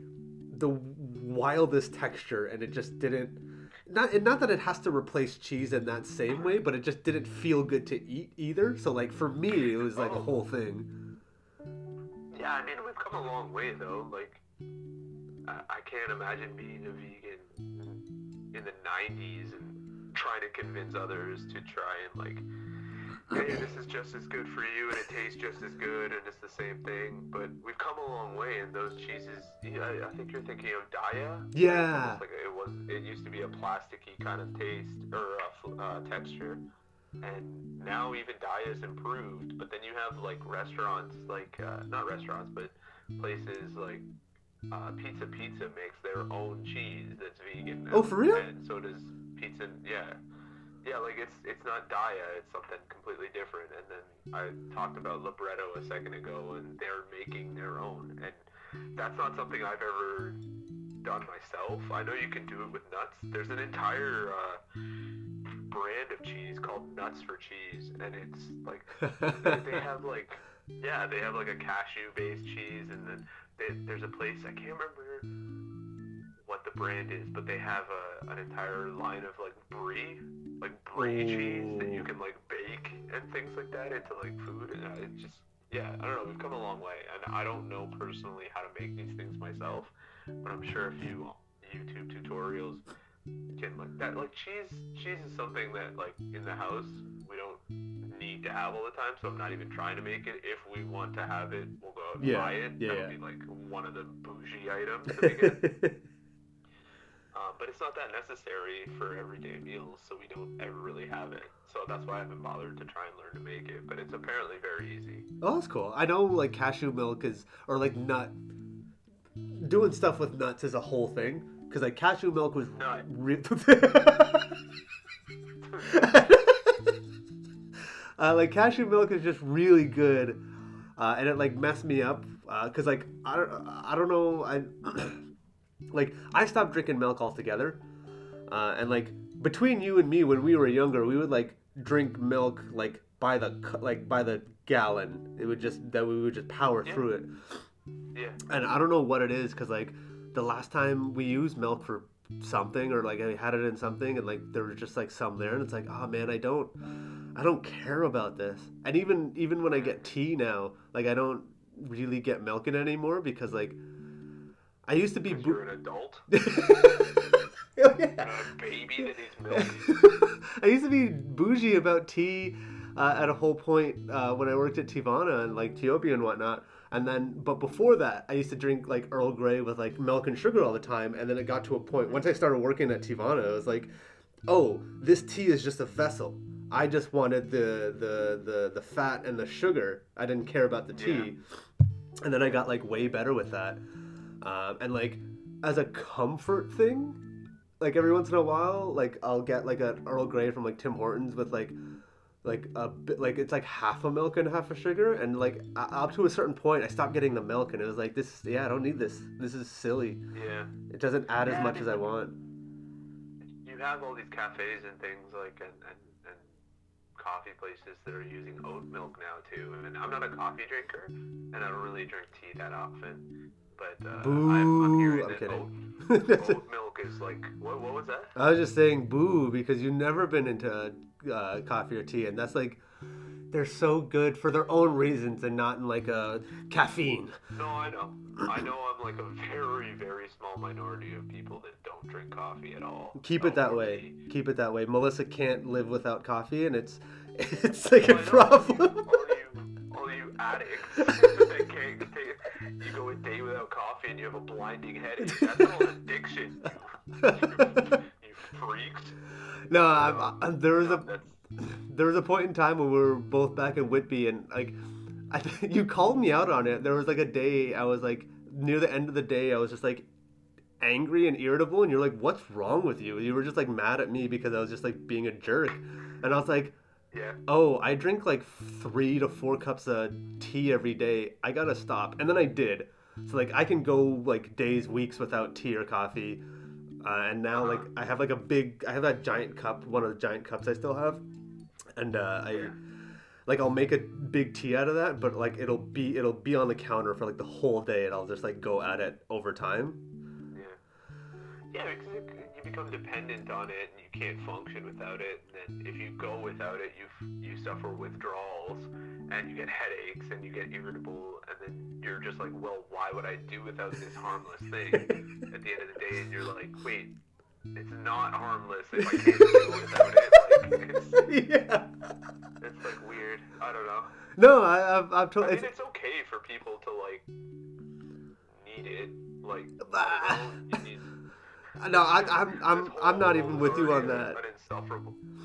the wildest texture, and it just didn't. Not and not that it has to replace cheese in that same way, but it just didn't feel good to eat either. So like for me, it was like a whole thing. Yeah, I mean we've come a long way though. Like I, I can't imagine being a vegan in the '90s and trying to convince others to try and like, hey, this is just as good for you and it tastes just as good and it's the same thing. But we've come a long way, and those cheeses. I, I think you're thinking of Daiya. Yeah. Like it was. It used to be a plasticky kind of taste or fl- uh, texture. And now even Daiya's improved, but then you have like restaurants, like uh, not restaurants, but places like uh, Pizza Pizza makes their own cheese that's vegan. Oh, for real? And so does Pizza, yeah. Yeah, like it's it's not Daiya, it's something completely different. And then I talked about Libretto a second ago, and they're making their own, and that's not something I've ever done myself. I know you can do it with nuts. There's an entire uh, brand of cheese called Nuts for Cheese, and it's like they, they have like yeah, they have like a cashew-based cheese, and then they, there's a place I can't remember what the brand is, but they have a, an entire line of like brie, like brie cheese that you can like bake and things like that into like food, and uh, it just yeah, I don't know. We've come a long way, and I don't know personally how to make these things myself, but I'm sure a few YouTube tutorials can like that. Like cheese, cheese is something that like in the house we don't need to have all the time, so I'm not even trying to make it. If we want to have it, we'll go out and Yeah, buy it. yeah, that yeah. be like one of the bougie items to Uh, but it's not that necessary for everyday meals, so we don't ever really have it. So that's why I haven't bothered to try and learn to make it. But it's apparently very easy. oh, that's cool. I know like cashew milk is or like nut. Doing stuff with nuts is a whole thing because like cashew milk was Nut. re- uh, like cashew milk is just really good, uh, and it like messed me up because like I don't I don't know I like I stopped drinking milk altogether, uh, and like between you and me when we were younger we would like drink milk like by the like by the gallon. It would just that we would just power Yeah. through it, Yeah. and I don't know what it is because like the last time we used milk for something or like I had it in something and like there was just like some there and it's like oh man I don't I don't care about this and even even when I get tea now like I don't really get milk in it anymore because like I used to be boo- you're an adult, yeah. baby that needs milk. I used to be bougie about tea uh, at a whole point uh, when I worked at Teavana and like Teopia and whatnot. And then, but before that, I used to drink like Earl Grey with like milk and sugar all the time. And then it got to a point once I started working at Teavana, it was like, oh, this tea is just a vessel. I just wanted the the the the fat and the sugar. I didn't care about the tea. Yeah. And then I got like way better with that. Um, and like as a comfort thing, like every once in a while, like I'll get like an Earl Grey from like Tim Hortons with like like a bit like it's like half a milk and half a sugar and like up to a certain point I stopped getting the milk and it was like this yeah I don't need this this is silly Yeah. it doesn't add as Yeah, I much mean- as I want You have all these cafes and things like and, and, and coffee places that are using oat milk now too. And I'm not a coffee drinker, and I don't really drink tea that often. But uh, I'm, I'm hearing I'm that kidding. oat, oat milk is like what? What was that? I was just saying boo because you've never been into uh, coffee or tea and that's like they're so good for their own reasons and not in like a caffeine No, I know. I know I'm like a very, very small minority of people that don't drink coffee at all. keep it that way keep it that way Melissa can't live without coffee and it's it's like a I know, problem addicts that can't take, you go a day without coffee and you have a blinding headache. That's called addiction. You, you freaks. no I'm, I'm, there was a there was a point in time when we were both back in Whitby, and like, I th- you called me out on it. There was like a day I was like near the end of the day, I was just like angry and irritable, and you're like, "What's wrong with you?" You were just like mad at me because I was just like being a jerk, and I was like, yeah. "Oh, I drink like three to four cups of tea every day. I gotta stop." And then I did. So like I can go like days, weeks without tea or coffee. Uh, and now like I have like a big, I have that giant cup, one of the giant cups I still have, and uh, I like I'll make a big tea out of that, but like it'll be it'll be on the counter for like the whole day, and I'll just like go at it over time. Yeah. Yeah, because it, become dependent on it and you can't function without it. And then if you go without it, you you suffer withdrawals and you get headaches and you get irritable. And then you're just like, well, why would I do without this harmless thing? At the end of the day, and you're like, wait, it's not harmless if I can't do without it. Like, it's, yeah. it's like weird. I don't know. No, I, I've I've I told. mean, It's, it's okay for people to like need it. Like. I know, you need no, I, I'm I'm I'm not even with you on that.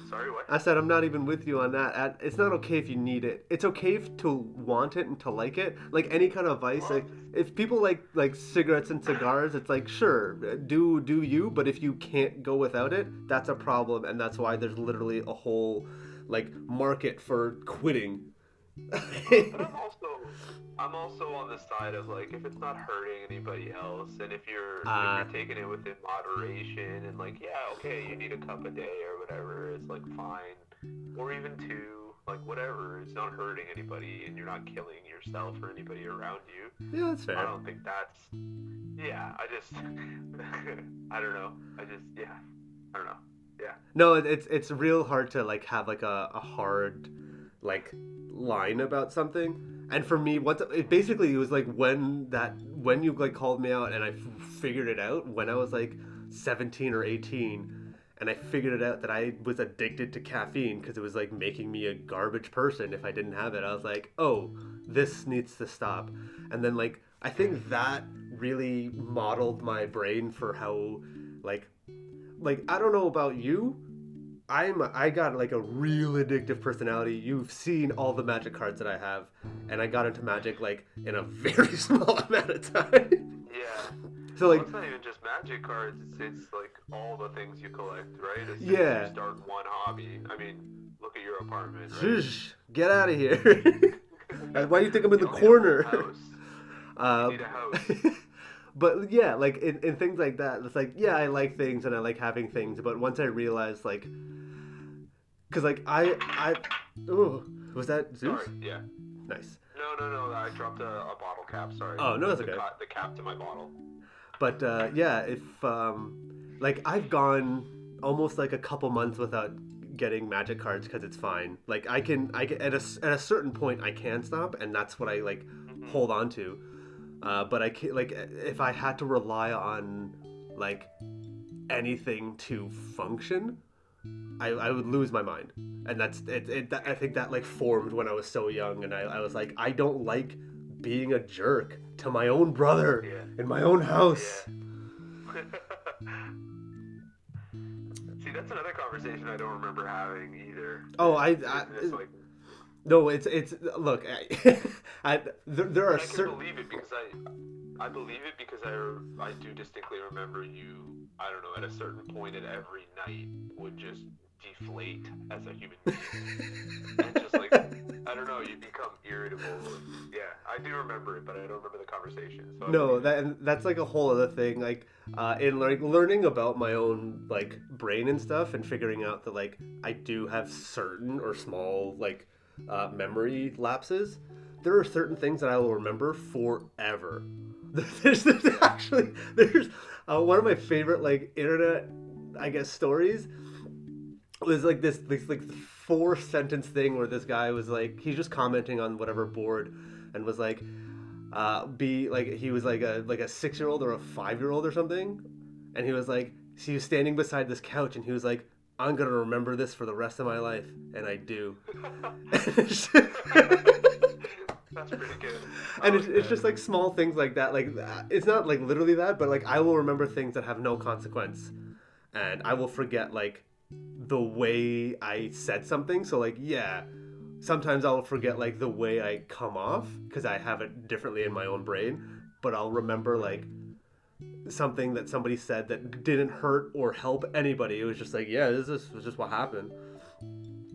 Sorry, what? I said I'm not even with you on that. It's not okay if you need it. It's okay if, to want it and to like it. Like any kind of vice. Like if people like like cigarettes and cigars, it's like sure, do do you. But if you can't go without it, that's a problem, and that's why there's literally a whole like market for quitting. But I'm also I'm also on the side of like if it's not hurting anybody else and if you're, Ah. if you're taking it within moderation and like yeah okay you need a cup a day or whatever it's like fine or even two like whatever it's not hurting anybody and you're not killing yourself or anybody around you yeah, that's fair. I don't think that's yeah I just I don't know I just yeah I don't know Yeah. No, it's it's real hard to like have like a, a hard like line about something. And for me, what it basically it was like when that when you like called me out and I f- figured it out when I was like 17 or 18 and I figured it out that I was addicted to caffeine because it was like making me a garbage person if I didn't have it. I was like, "Oh, this needs to stop." And then like I think that really modeled my brain for how like like I don't know about you. I'm I got like a real addictive personality. You've seen all the magic cards that I have, and I got into magic like in a very small amount of time. yeah So Well, like it's not even just magic cards. It's, it's like all the things you collect, right? As Yeah. You start one hobby. I mean, look at your apartment. Right? Shush, get out of here. Why do you think I'm in the You don't need a corner? house. Um, need a house. But yeah, like in, in things like that, it's like yeah, I like things and I like having things, but once I realized like, because like I I, oh, was that Zeus? Sorry. Yeah. Nice. No, no, no. I dropped a, a bottle cap. Sorry. Oh, no, that's the, okay. the cap to my bottle. But uh, yeah, if um, like I've gone almost like a couple months without getting magic cards because it's fine. Like I can, I can, at a at a certain point I can stop, and that's what I like hold on to. Uh, but I can't, like if I had to rely on like anything to function, I, I would lose my mind. And that's it, it. that- I think that like formed when I was so young, and I, I was like, I don't like being a jerk to my own brother Yeah. in my own house. Yeah. See, that's another conversation I don't remember having either. Oh, I, I like, no, it's it's look, I, I there, there are I can certain believe it because I, I believe it because I, I do distinctly remember you. I don't know at a certain point at every night would just deflate as a human being, and just like I don't know, you become irritable. Yeah, I do remember it, but I don't remember the conversation. So no that that's like a whole other thing. Like uh, in like learning about my own like brain and stuff, and figuring out that like I do have certain or small like uh, memory lapses. There are certain things that I will remember forever. There's, there's actually there's uh, one of my favorite like internet I guess stories was like this this like four sentence thing where this guy was like he's just commenting on whatever board and was like uh be like he was like a like a six year old or a five year old or something and he was like he was standing beside this couch and he was like i'm gonna remember this for the rest of my life and i do. That's pretty good. and it's, it's just like small things like that like that- it's not like literally that but like i will remember things that have no consequence. And i will forget like the way i said something. So like yeah sometimes i'll forget like the way i come off because i have it differently in my own brain but i'll remember like something that somebody said that didn't hurt or help anybody it was just like yeah this is was just what happened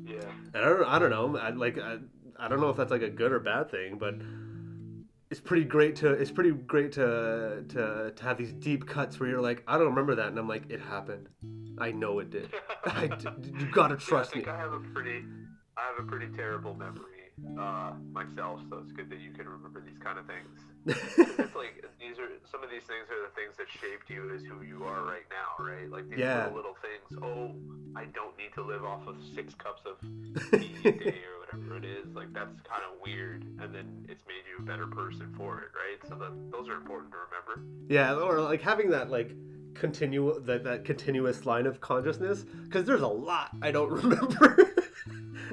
yeah. and I don't, I don't know. I, like, I, I don't know if that's like a good or bad thing, but it's pretty great to, it's pretty great to, to, to have these deep cuts where you're like, I don't remember that, and I'm like, it happened. I know it did. I d you gotta I trust me. I have a pretty, I have a pretty terrible memory uh, myself, so it's good that you can remember these kind of things. It's like these are some of these things are the things that shaped you as who you are right now, right? Like these Yeah. little, little things. Oh, I don't need to live off of six cups of tea a day or whatever it is. Like that's kind of weird, and then it's made you a better person for it, right? So that those are important to remember. yeah, or like having that like continue that that continuous line of consciousness, because there's a lot I don't remember,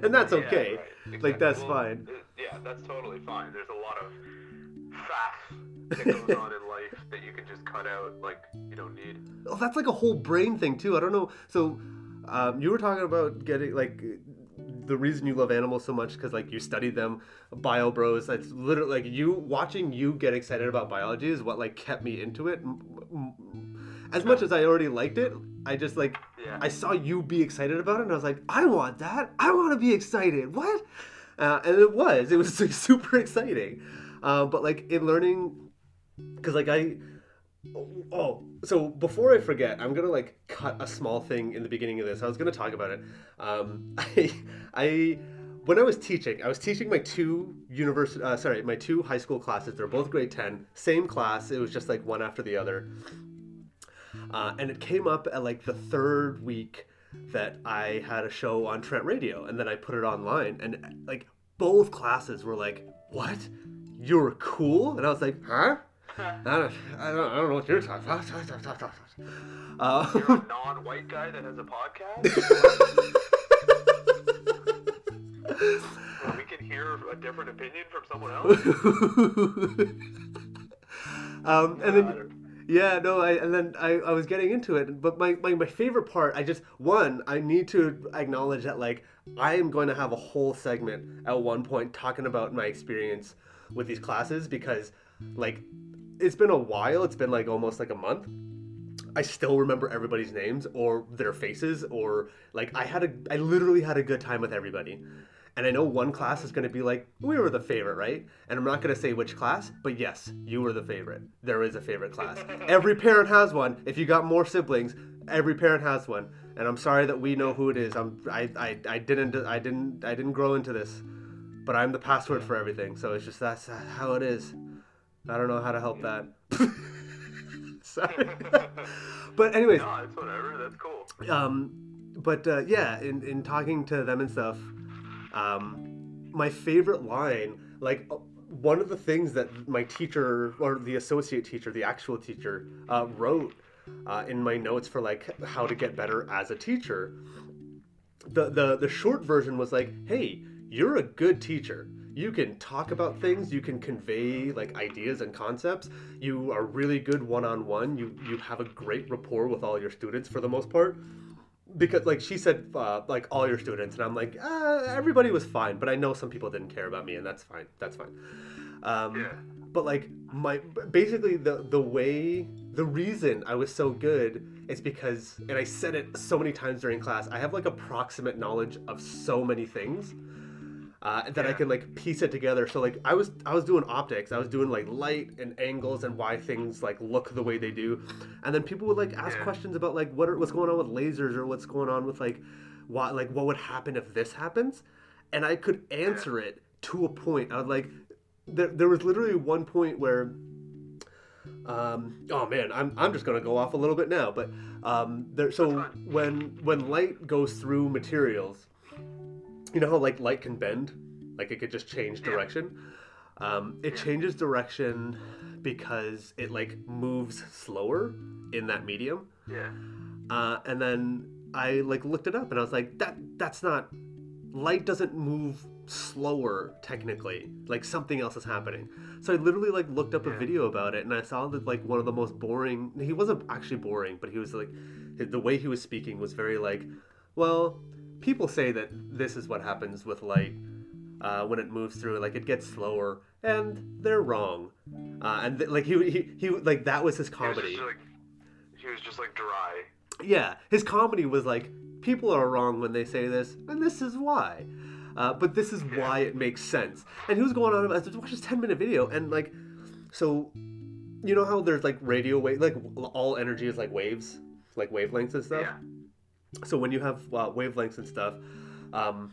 and that's Yeah, okay. right, Like, that's Well, fine. yeah, that's totally fine. There's a lot of faff that goes on in life that you can just cut out, like you don't need. Oh, that's like a whole brain thing too. I don't know. So, um, you were talking about getting like the reason you love animals so much because like you studied them bio bros that's literally like you watching you get excited about biology is what like kept me into it as much as i already liked it i just like Yeah. i saw you be excited about it and i was like i want that i want to be excited what uh, and it was it was like super exciting uh, but like in learning because like i Oh, so before I forget, I'm gonna like cut a small thing in the beginning of this. I was gonna talk about it. Um, I, I, when I was teaching, I was teaching my two university, uh, sorry, my two high school classes. They're both grade ten, same class. It was just like one after the other. Uh, and it came up at like the third week that I had a show on Trent Radio, and then I put it online, and like both classes were like, "What? You're cool?" And I was like, "Huh?" I don't, I don't, I don't know what you're talking about. Uh, You're a non-white guy that has a podcast. Where we can hear a different opinion from someone else. um, and then, yeah, no, I, and then I, I was getting into it, but my, my, my favorite part, I just, one, I need to acknowledge that, like, I am going to have a whole segment at one point talking about my experience with these classes because, like, it's been a while, it's been like almost like a month. I still remember everybody's names or their faces or like I had a I literally had a good time with everybody. And I know one class is going to be like, we were the favorite, right? And I'm not going to say which class, but yes, you were the favorite. There is a favorite class. Every parent has one. If you got more siblings, every parent has one. And I'm sorry that we know who it is. I'm I, I, I didn't I didn't I didn't grow into this, but I'm the password for everything. So it's just that's how it is. I don't know how to help that. sorry. but anyways, no, it's whatever. That's cool. um, but uh, yeah, in, in talking to them and stuff, um, my favorite line, like uh, one of the things that my teacher or the associate teacher, the actual teacher, uh, wrote uh, in my notes for like how to get better as a teacher. The, the the short version was like, hey, you're a good teacher. You can talk about things, you can convey like ideas and concepts. You are really good one on one. You you have a great rapport with all your students for the most part because like she said uh, like all your students and i'm like uh, everybody was fine but i know some people didn't care about me and that's fine that's fine um, Yeah. but like my basically the the way the reason i was so good is because and i said it so many times during class i have like approximate knowledge of so many things uh, that I Yeah. can like piece it together. So like I was I was doing optics, I was doing like light and angles and why things like look the way they do, and then people would like ask Yeah. questions about like what are, what's going on with lasers or what's going on with like what like what would happen if this happens, and I could answer it to a point. I was like, there there was literally one point where. Um, oh man, I'm, I'm just gonna go off a little bit now, but um, there. So when when light goes through materials, you know how like light can bend? Like it could just change Yeah. direction? Um, it changes direction because it like moves slower in that medium. Yeah. uh, and then i like looked it up and i was like that that's not light doesn't move slower technically. Like something else is happening. So i literally like looked up a video about it and i saw that like one of the most boring he wasn't actually boring but he was like the way he was speaking was very like well people say that this is what happens with light uh, when it moves through like it gets slower and they're wrong uh, and th- like he, he he like that was his He was comedy like, he was just like dry. yeah, his comedy was like, people are wrong when they say this, and this is why. Uh, but this is why it makes sense. And he was going on about I watched this ten minute video, and like, so, you know how there's like radio wave, like all energy is like waves, like wavelengths and stuff. Yeah. So when you have uh, wavelengths and stuff, um,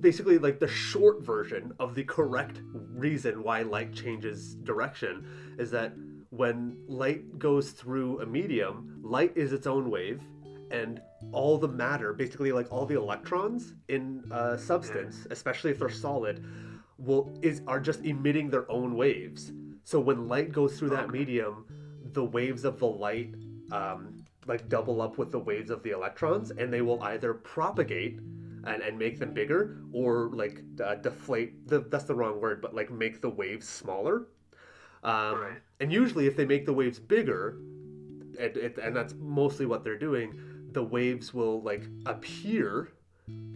basically like the short version of the correct reason why light changes direction is that when light goes through a medium, light is its own wave, and all the matter, basically like all the electrons in a substance, especially if they're solid, will is are just emitting their own waves. So when light goes through that medium, the waves of the light um, like double up with the waves of the electrons, and they will either propagate and, and make them bigger, or like uh, deflate. The, that's the wrong word, but like make the waves smaller. Um, Right. And usually, if they make the waves bigger, and, it, and that's mostly what they're doing, the waves will like appear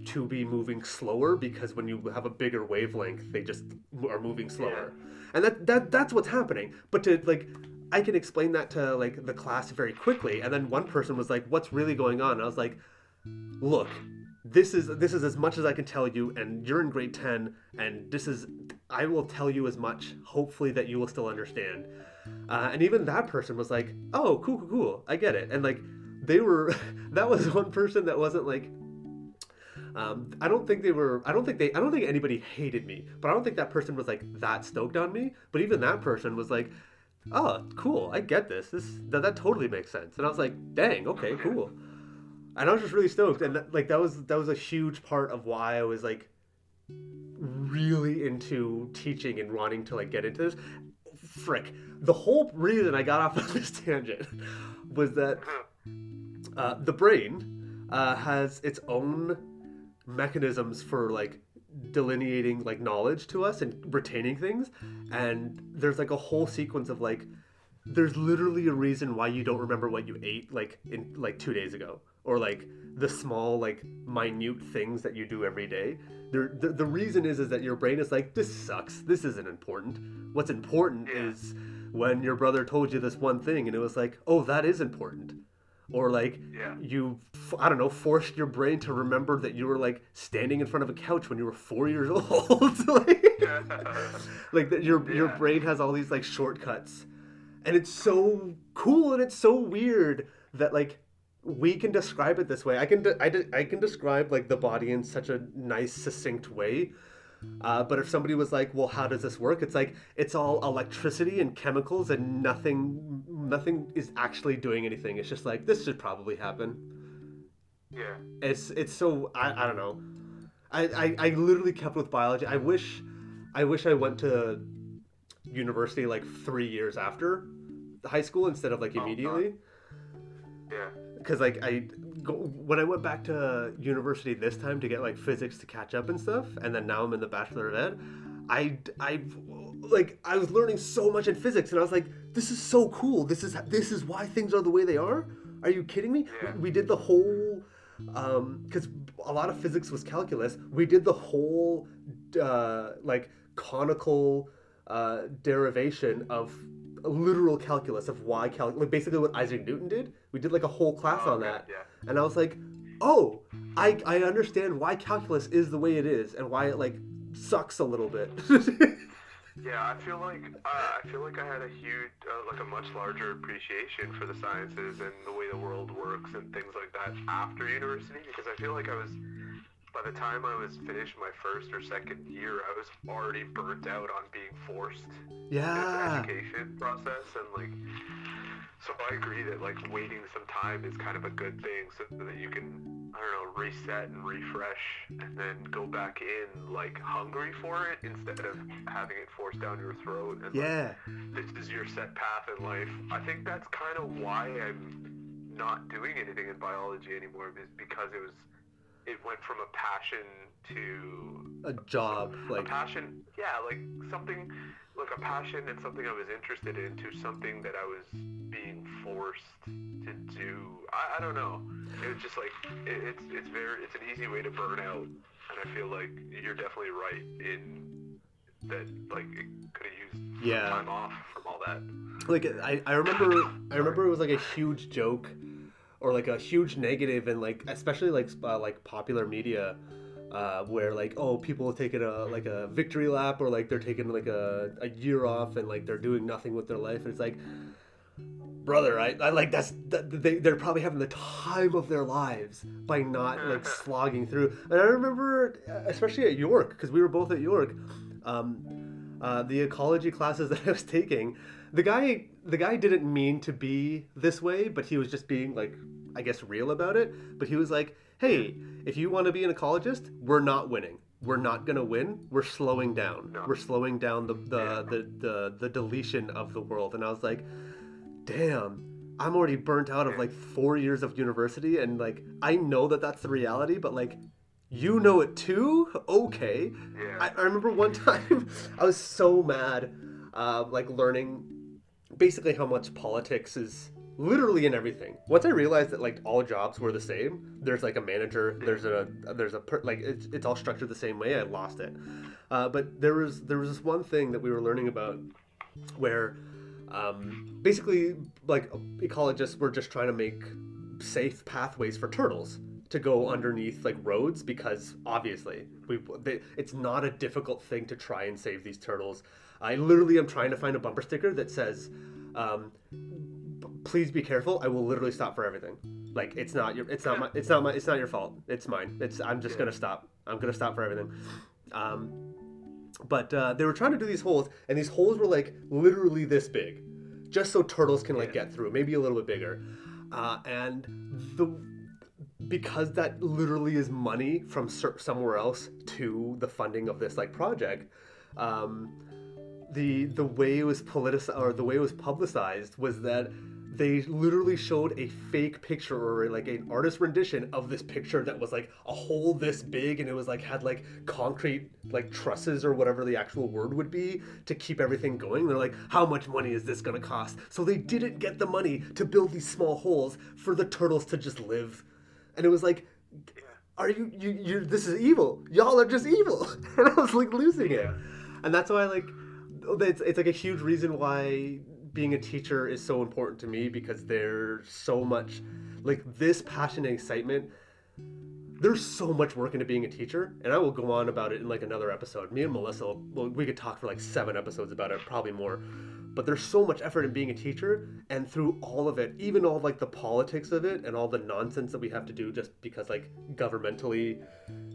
to be moving slower because when you have a bigger wavelength, they just are moving slower, and that that that's what's happening. But to like. I can explain that to like the class very quickly, and then one person was like, "What's really going on?" And I was like, "Look, this is this is as much as I can tell you, and you're in grade ten, and this is I will tell you as much, hopefully that you will still understand." Uh, and even that person was like, "Oh, cool, cool, cool, I get it." And like they were, that was one person that wasn't like. Um, I don't think they were. I don't think they. I don't think anybody hated me, but I don't think that person was like that stoked on me. But even that person was like, "Oh, cool, I get this. This that, that totally makes sense." And I was like, "Dang, okay, cool." And I was just really stoked, and that, like that was that was a huge part of why I was like really into teaching and wanting to like get into this. Frick, the whole reason I got off on this tangent was that uh, the brain uh, has its own mechanisms for like delineating like knowledge to us and retaining things. And there's like a whole sequence of like there's literally a reason why you don't remember what you ate like in like two days ago or like the small like minute things that you do every day. There, the, the reason is is that your brain is like this sucks. This isn't important. What's important Yeah. is when your brother told you this one thing and it was like oh that is important or like Yeah. you f- i don't know forced your brain to remember that you were like standing in front of a couch when you were four years old. Like, like that your your brain has all these like shortcuts. And it's so cool and it's so weird that like we can describe it this way. I can de- I, de- I can describe like the body in such a nice succinct way uh, but if somebody was like well how does this work? It's like it's all electricity and chemicals and nothing nothing is actually doing anything. It's just like this should probably happen. Yeah. it's it's so I, I don't know. I, I I literally kept with biology. I wish I wish I went to university like three years after high school instead of like Oh, immediately Yeah. because like I go, when I went back to university this time to get like physics to catch up and stuff, and then now I'm in the bachelor of ed. I I like I was learning so much in physics, and I was like, this is so cool. This is this is why things are the way they are. Are you kidding me? Yeah. We, we did the whole because a lot of physics was calculus. We did the whole uh, like conical uh, derivation of literal calculus of why cal like basically what Isaac Newton did. We did like a whole class Oh, on that, yeah. and I was like, oh, I I understand why calculus is the way it is and why it like sucks a little bit. Yeah, I feel like uh, I feel like I had a huge, uh, like a much larger appreciation for the sciences and the way the world works and things like that after university because I feel like I was, by the time I was finished my first or second year, I was already burnt out on being forced yeah, the education process and like. So I agree that like waiting some time is kind of a good thing so that you can I don't know reset and refresh and then go back in like hungry for it instead of having it forced down your throat and like, this is your set path in life. I think that's kind of why I'm not doing anything in biology anymore is because it was it went from a passion to a job a like passion yeah like something like a passion and something i was interested in to something that i was being forced to do. I, I don't know. It was just like it, it's it's very it's an easy way to burn out and i feel like you're definitely right in that like it could have used Yeah. time off from all that. Like I, I remember I remember it was like a huge joke or like a huge negative and like especially like uh, like popular media uh, where like oh people are taking a like a victory lap or like they're taking like a, a year off and like they're doing nothing with their life. And it's like brother I, I like that's that, they, they're probably having the time of their lives by not like slogging through. And i remember uh, especially at york because we were both at york um, uh, the ecology classes that i was taking the guy the guy didn't mean to be this way but he was just being like i guess real about it. But he was like hey if you want to be an ecologist we're not winning. We're not going to win. We're slowing down. We're slowing down the the, Yeah. the the the deletion of the world. And i was like damn i'm already burnt out of like four years of university and like i know that that's the reality but like you know it too? Okay. Yeah. I, I remember one time I was so mad, uh, like learning basically how much politics is literally in everything. Once I realized that like all jobs were the same, there's like a manager, there's a there's a per, like it's, it's all structured the same way. I lost it, uh, but there was there was this one thing that we were learning about where um, basically like ecologists were just trying to make safe pathways for turtles to go underneath like roads because obviously we they, it's not a difficult thing to try and save these turtles. I literally am trying to find a bumper sticker that says, um, "Please be careful. I will literally stop for everything." Like it's not your, it's not my, it's not my, it's not your fault. It's mine. It's I'm just gonna stop. I'm gonna stop for everything. Um, but uh, they were trying to do these holes, and these holes were like literally this big, just so turtles can like get through, maybe a little bit bigger. Uh, and the because that literally is money from somewhere else to the funding of this like project. Um, the the way it was politicized or the way it was publicized was that they literally showed a fake picture or like an artist rendition of this picture that was like a hole this big and it was like had like concrete like trusses or whatever the actual word would be to keep everything going. They're like how much money is this going to cost? So they didn't get the money to build these small holes for the turtles to just live. And it was like are you you you this is evil. Y'all are just evil. And i was like losing it. And that's why like Oh, it's, it's like a huge reason why being a teacher is so important to me because there's so much like this passion and excitement there's so much work into being a teacher and i will go on about it in like another episode. Me and melissa well, we could talk for like seven episodes about it probably more. But there's so much effort in being a teacher and through all of it even all like the politics of it and all the nonsense that we have to do just because like governmentally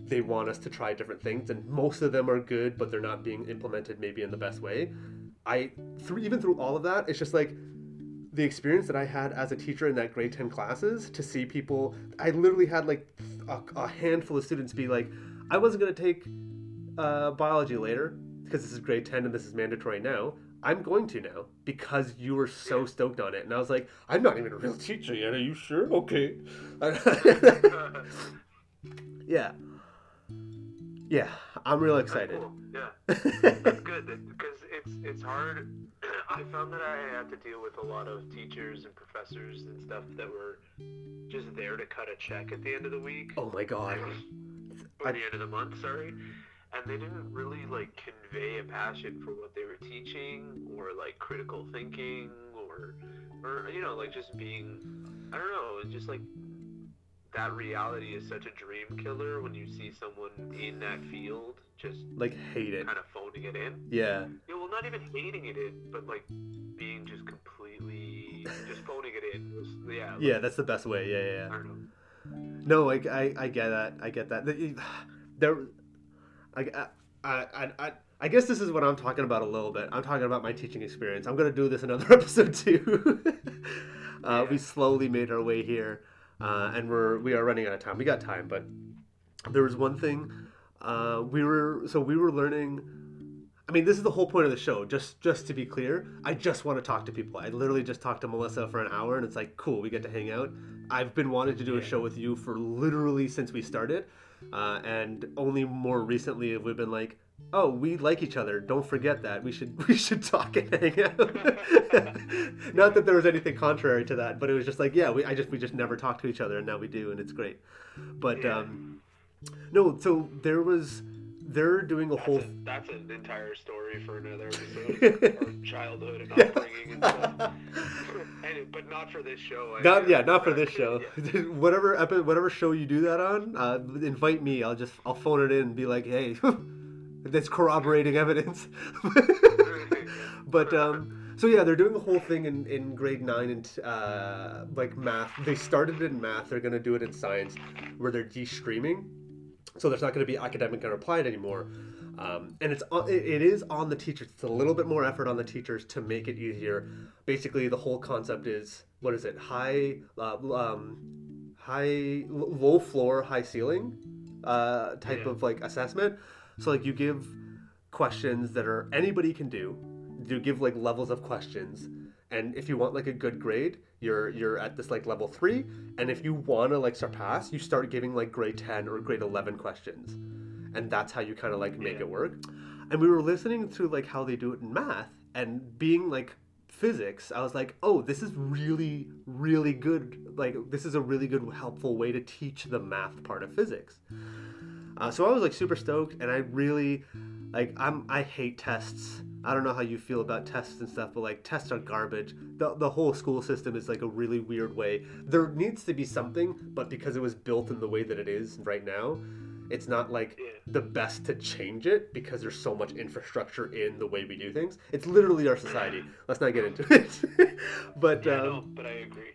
they want us to try different things and most of them are good but they're not being implemented maybe in the best way i through even through all of that it's just like the experience that I had as a teacher in that grade 10 classes to see people, I literally had like a, a handful of students be like, I wasn't going to take uh, biology later because this is grade 10 and this is mandatory now. I'm going to now because you were so stoked on it. And I was like, I'm not even a real teacher yet. Are you sure? Okay. yeah. Yeah, I'm real excited. Cool. Yeah, that's good because it's it's hard. I found that I had to deal with a lot of teachers and professors and stuff that were just there to cut a check at the end of the week. Oh my god. or the end of the month, sorry. And they didn't really like convey a passion for what they were teaching or like critical thinking or or you know, like just being I don't know, it's just like that reality is such a dream killer when you see someone in that field just like hate it. kind of phoning it in. Yeah. Yeah, well, not even hating it in, but like being just completely just phoning it in. Yeah. like, Yeah, that's the best way. Yeah, yeah. I yeah. don't know. No, I, I, I get that. I get that. There, I, I, I, I, I guess this is what I'm talking about a little bit. I'm talking about my teaching experience. I'm gonna do this another episode too. uh, We slowly made our way here, uh, and we're we are running out of time. We got time, but there was one thing. Uh, we were so we were learning. I mean, this is the whole point of the show. Just just to be clear, I just want to talk to people. I literally just talked to Melissa for an hour, and it's like, cool, we get to hang out. I've been wanting to do a show with you for literally since we started, uh, and only more recently have we been like, oh, we like each other. Don't forget that. We should we should talk and hang out. Not that there was anything contrary to that, but it was just like, yeah, we I just we just never talked to each other, and now we do, and it's great. But Yeah. um, no, so there was they're doing a whole. That's, a, that's an entire story for another episode. Childhood and upbringing and stuff. and, but not for this show. I Not guess. yeah, not for this show. Yeah. whatever epi- whatever show you do that on, uh, invite me. I'll just I'll phone it in and be like, hey, that's corroborating evidence. but um, so yeah, they're doing a whole thing in, in grade nine and uh, like math. They started it in math. They're gonna do it in science, where they're de-streaming. So there's not going to be academic and applied anymore. Um, and it's it it is on the teachers. It's a little bit more effort on the teachers to make it easier. Basically, the whole concept is what is it? High, uh, um, high, low floor, high ceiling, uh, type Yeah. of like assessment. So like you give questions that are anybody can do. You give like levels of questions, and if you want like a good grade, you're you're at this like level three. And if you want to like surpass, you start giving like grade ten or grade eleven questions, and that's how you kind of like make Yeah. it work. And we were listening to like how they do it in math, and being like physics, I was like, oh, this is really, really good. Like, this is a really good, helpful way to teach the math part of physics. Uh, so I was like super stoked, and I really, like, I'm I hate tests. I don't know how you feel about tests and stuff, but like tests are garbage. The, the whole school system is like a really weird way. There needs to be something, but because it was built in the way that it is right now, it's not like the best to change it because there's so much infrastructure in the way we do things. It's literally our society. Let's not get into it. but Yeah, um, no, but I agree.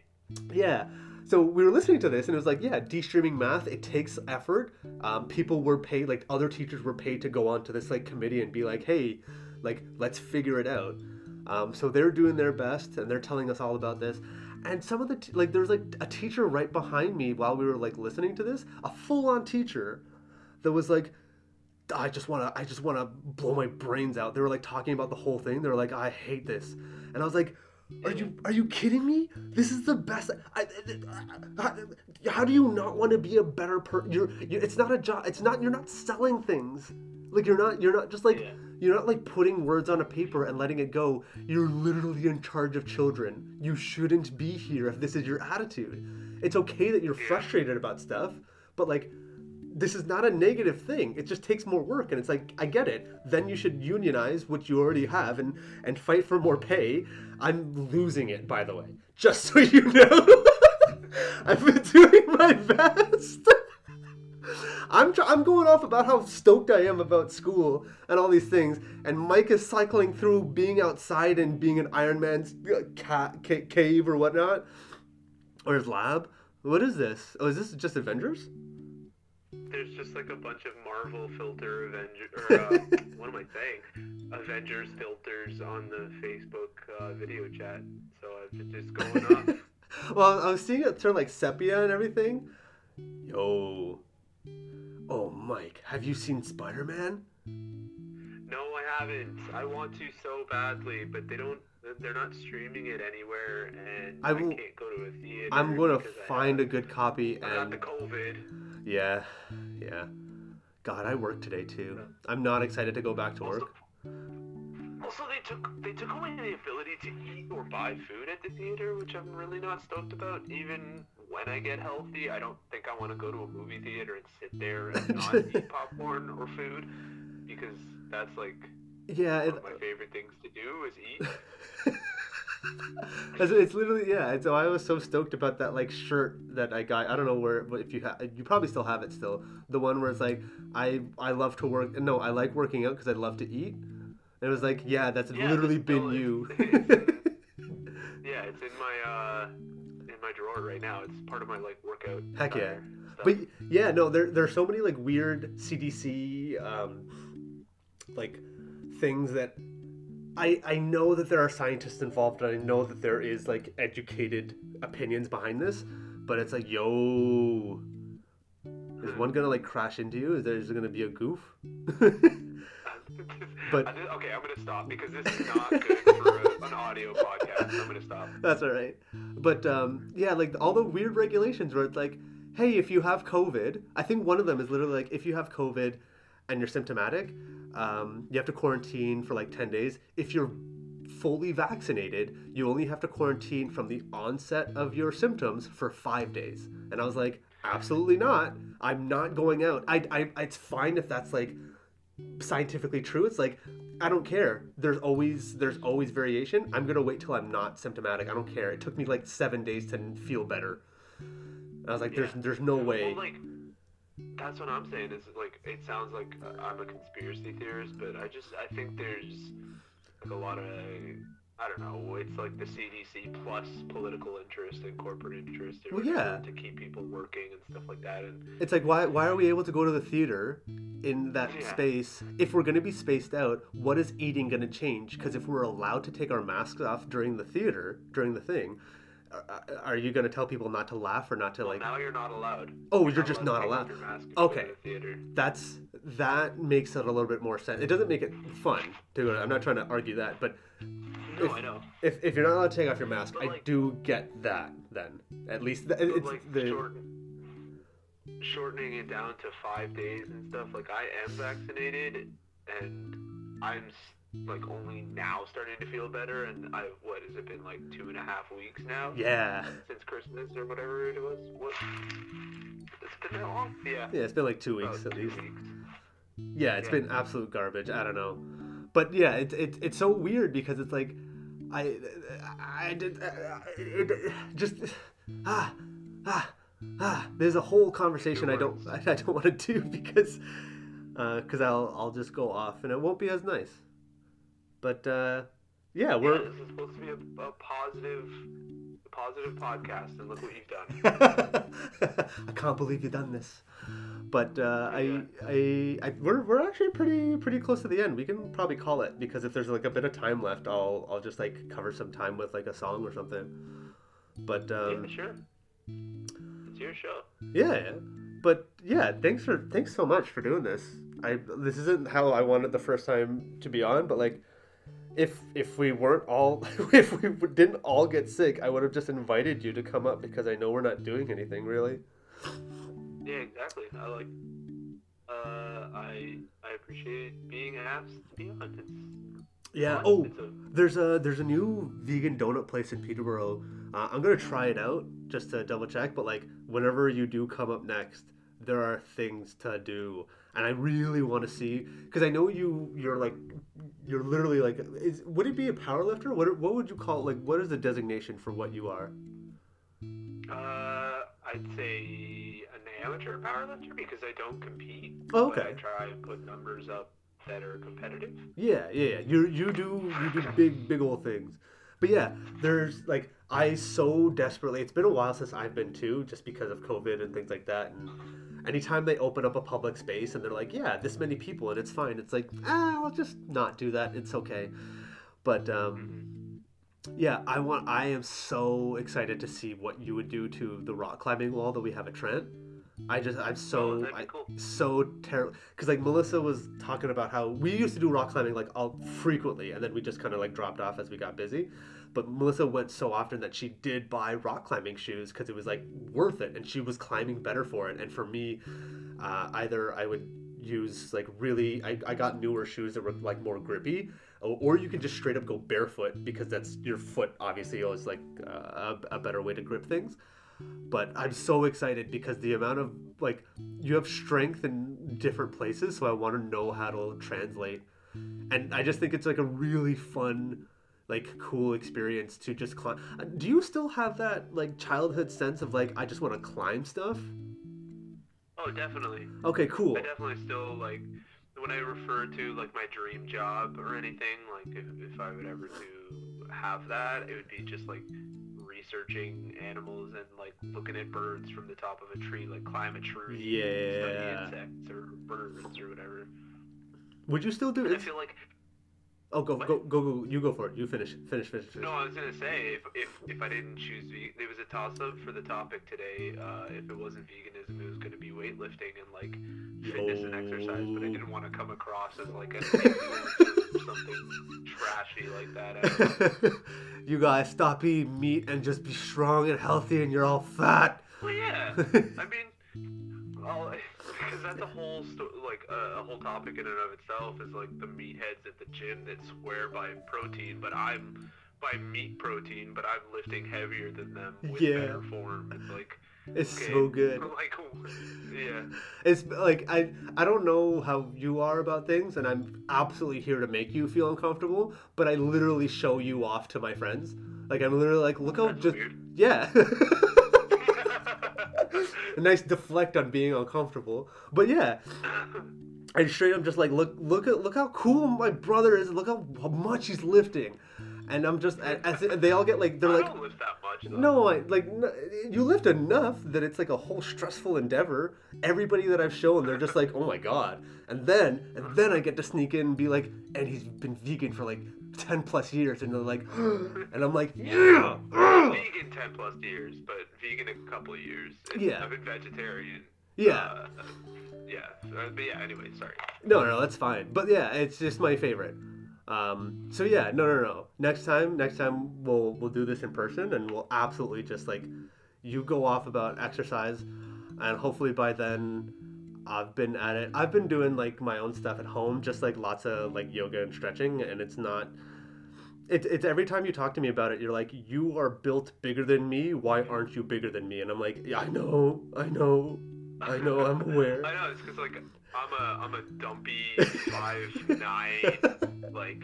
yeah. So we were listening to this, and it was like, yeah, de-streaming math. It takes effort. Um, people were paid, like other teachers were paid to go on to this like committee and be like, hey, like let's figure it out. Um, so they're doing their best, and they're telling us all about this. And some of the t- like, there's like a teacher right behind me while we were like listening to this, a full-on teacher that was like, I just want to I just want to blow my brains out. They were like talking about the whole thing. They were like, I hate this, and I was like, Are you are you kidding me? This is the best. I, how, how do you not want to be a better person? You're, you it's not a job. It's not you're not selling things. Like you're not you're not just like Yeah. you're not like putting words on a paper and letting it go. You're literally in charge of children. You shouldn't be here if this is your attitude. It's okay that you're frustrated about stuff, but like this is not a negative thing. It just takes more work, and it's like I get it. Then you should unionize, what you already have, and and fight for more pay. I'm losing it, by the way, just so you know. I've been doing my best. I'm tr- I'm going off about how stoked I am about school and all these things, and Mike is cycling through being outside and being in Iron Man's uh, ca- ca- cave or whatnot, or his lab. What is this? Oh, is this just Avengers? There's just like a bunch of Marvel filter Avenger, or uh, what am I saying? Avengers filters on the Facebook uh, video chat. So I've been just going off. well, I was seeing it turn like sepia and everything. Yo. Oh, Mike, have you seen Spider Man? No, I haven't. I want to so badly, but they don't. They're not streaming it anywhere, and I I, will- can't go to a theater. I'm gonna find a good copy I got and the COVID. Yeah, yeah. God, I work today too. I'm not excited to go back to work. Also, they took they took away the ability to eat or buy food at the theater, which I'm really not stoked about. Even when I get healthy, I don't think I want to go to a movie theater and sit there and not eat popcorn or food because that's like Yeah, one of my favorite things to do is eat. it's, it's literally yeah. And so I was so stoked about that like shirt that I got. I don't know where, but if you have, you probably still have it still. The one where it's like I I love to work. No, I like working out because I love to eat. And it was like yeah, that's Yeah, literally been you. Yeah, it's in my uh in my drawer right now. It's part of my like workout. Heck yeah. stuff. But yeah, no, there there's so many like weird CDC um, like things that I I know that there are scientists involved and I know that there is like educated opinions behind this, but it's like yo, is one gonna like crash into you? Is there is there gonna be a goof? But- okay, I'm gonna stop because this is not good for a, an audio podcast. I'm gonna stop. That's all right. But um, yeah, like all the weird regulations where it's like, hey, if you have COVID, I think one of them is literally like, if you have COVID and you're symptomatic, um, you have to quarantine for like 10 days. If you're fully vaccinated, you only have to quarantine from the onset of your symptoms for five days. And I was like, absolutely not. I'm not going out. I, I, it's fine if that's like scientifically true. It's like I don't care. There's always there's always variation. I'm gonna wait till I'm not symptomatic. I don't care. It took me like seven days to feel better. And I was like, there's Yeah. there's no way. Well, like that's what I'm saying. Is like it sounds like I'm a conspiracy theorist, but I just I think there's like a lot of I don't know. It's like the CDC plus political interest and corporate interest Well, yeah. to keep people working and stuff like that. And It's like why why are we able to go to the theater in that Yeah. space if we're gonna be spaced out? What is eating gonna change? Because if we're allowed to take our masks off during the theater during the thing. Uh, Are you gonna tell people not to laugh or not to well, like? now you're not allowed. Oh, you're just not to allowed. Your mask and go to Okay. the theater. That's that makes it a little bit more sense. It doesn't make it fun to go. to- I'm not trying to argue that, but No, If- I know. if, if you're not allowed to take off your mask, But, I like- do get that. Then at least it's like the shorten, shortening it down to five days and stuff. Like I am vaccinated, and I'm like only now starting to feel better, and I what has it been like two and a half weeks now Yeah. since Christmas or whatever it was. What? It's been that long? Yeah. Yeah, it's been like two weeks About at two least. weeks. Yeah, it's Yeah. been absolute garbage. I don't know, but yeah, it's it's it's so weird because it's like, I I did it, just ah ah ah. There's a whole conversation I don't I don't want to do because because I'll I'll just go off and it won't be as nice. But uh, yeah, Yeah, we're. this is supposed to be a, a positive, podcast, and look what you've done. I can't believe you've done this. But uh, I, I, I, we're, we're actually pretty pretty close to the end. We can probably call it because if there's like a bit of time left, I'll I'll just like cover some time with like a song or something. But um, yeah, sure. It's your show. yeah, yeah. But yeah, thanks for thanks so much for doing this. I this isn't how I wanted the first time to be on, but like if if we weren't all if we didn't all get sick, I would have just invited you to come up because I know we're not doing anything really. Yeah, exactly. I like. Uh, I I appreciate being asked to be on. It's Yeah. fun. Oh, a, there's a there's a new vegan donut place in Peterborough. Uh, I'm gonna try it out just to double check. But like, whenever you do come up next, there are things to do, and I really want to see because I know you you're like you're literally like is would it be a power lifter? What what would you call like what is the designation for what you are? uh, I'd say an amateur power lifter because I don't compete. Oh, But okay. I try and put numbers up that are competitive. Yeah, yeah, yeah. You you do you do big big old things. But yeah, there's like I so desperately. It's been a while since I've been too, just because of COVID and things like that. And anytime they open up a public space and they're like, yeah, this many people and it's fine. It's like ah, I'll just not do that. It's okay. But um, yeah, I want. I am so excited to see what you would do to the rock climbing wall that we have at Trent. I just I'm Oh, so that'd I, cool. so terrible because like Melissa was talking about how we used to do rock climbing like all frequently and then we just kind of like dropped off as we got busy. But Melissa went so often that she did buy rock climbing shoes because it was like worth it and she was climbing better for it. And for me uh, either I would use like really I, I got newer shoes that were like more grippy or, or you can just straight up go barefoot because that's your foot obviously is like uh, a, a better way to grip things but I'm so excited because the amount of like you have strength in different places, so I want to know how to translate. And I just think it's like a really fun, like cool experience to just climb. Do you still have that like childhood sense of like I just want to climb stuff? Oh, definitely. Okay, cool. I definitely still like when I refer to like my dream job or anything. Like if, if I would ever to have that, it would be just like researching animals and like looking at birds from the top of a tree, like climb a tree, Yeah. insects or birds or whatever. Would you still do it? I feel like Oh, go go go go. You go for it. You finish. Finish. Finish. finish. no, I was gonna say if if, if I didn't choose vegan, there was a toss up for the topic today. Uh, if it wasn't veganism, it was gonna be weightlifting and like fitness and exercise. But I didn't want to come across as like a something trashy like that. You guys stop eating meat and just be strong and healthy, and you're all fat. Well, yeah. I mean, well, because that's a whole sto- like uh, a whole topic in and of itself is like the meatheads at the gym that swear by protein, but I'm by meat protein, but I'm lifting heavier than them with Yeah. better form. It's like It's okay, so good. Like, yeah, It's like I I don't know how you are about things, and I'm absolutely here to make you feel uncomfortable. But I literally show you off to my friends. Like I'm literally like, look how That's just weird. yeah. a nice deflect on being uncomfortable. But yeah, and straight up just like look look at look how cool my brother is. Look how, how much he's lifting, and I'm just I, I th- they all get like they're I like don't lift that much. Though. no, I, like n- you lift enough that it's like a whole stressful endeavor. Everybody that I've shown, they're just like, oh my god. And then, and then I get to sneak in and be like, and he's been vegan for like ten plus years, and they're like, and I'm like, yeah, ugh." vegan ten plus years, but vegan a couple of years. Yeah. I've been vegetarian. yeah. Uh, yeah. But yeah. Anyway, sorry. No, no, that's fine. But yeah, it's just my favorite. Um, so yeah, no, no, no. Next time, next time we'll we'll do this in person, and we'll absolutely just like you go off about exercise, and hopefully by then I've been at it. I've been doing like my own stuff at home, just like lots of like yoga and stretching, and it's not. It's it's every time you talk to me about it, you're like, you are built bigger than me. Why aren't you bigger than me? And I'm like, yeah, I know, I know, I know, I'm aware. I know it's because like I'm a I'm a dumpy five nine. Like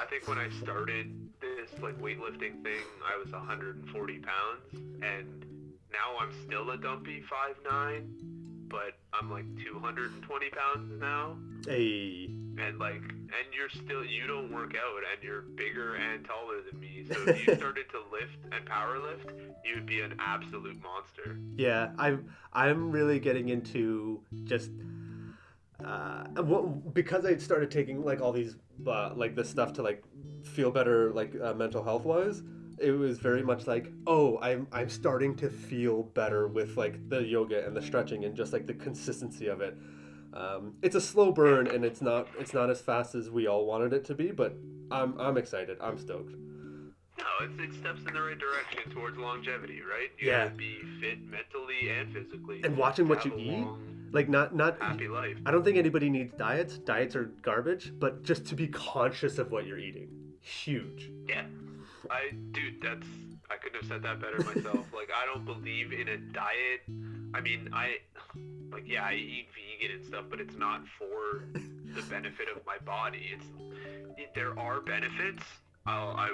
I think when I started this like weightlifting thing, I was 140 pounds, and now I'm still a dumpy five nine, but I'm like 220 pounds now. Hey, And like, and you're still you don't work out, and you're bigger and taller than me. So if you started to lift and power lift, you would be an absolute monster. yeah, I'm I'm really getting into just. Uh, well, because I started taking like all these uh, like this stuff to like feel better like uh, mental health wise it was very much like oh I'm I'm starting to feel better with like the yoga and the stretching and just like the consistency of it um, it's a slow burn and it's not it's not as fast as we all wanted it to be but I'm I'm excited I'm stoked No, it's, it steps in the right direction towards longevity, right? You Yeah. be fit mentally and physically. And watching what you eat, like not not happy life. I don't think anybody needs diets diets are garbage but just to be conscious of what you're eating huge Yeah. I, dude, that's. I couldn't have said that better myself. like, I don't believe in a diet. I mean, I. Like, yeah, I eat vegan and stuff, but it's not for the benefit of my body. It's. It, there are benefits. I'll, I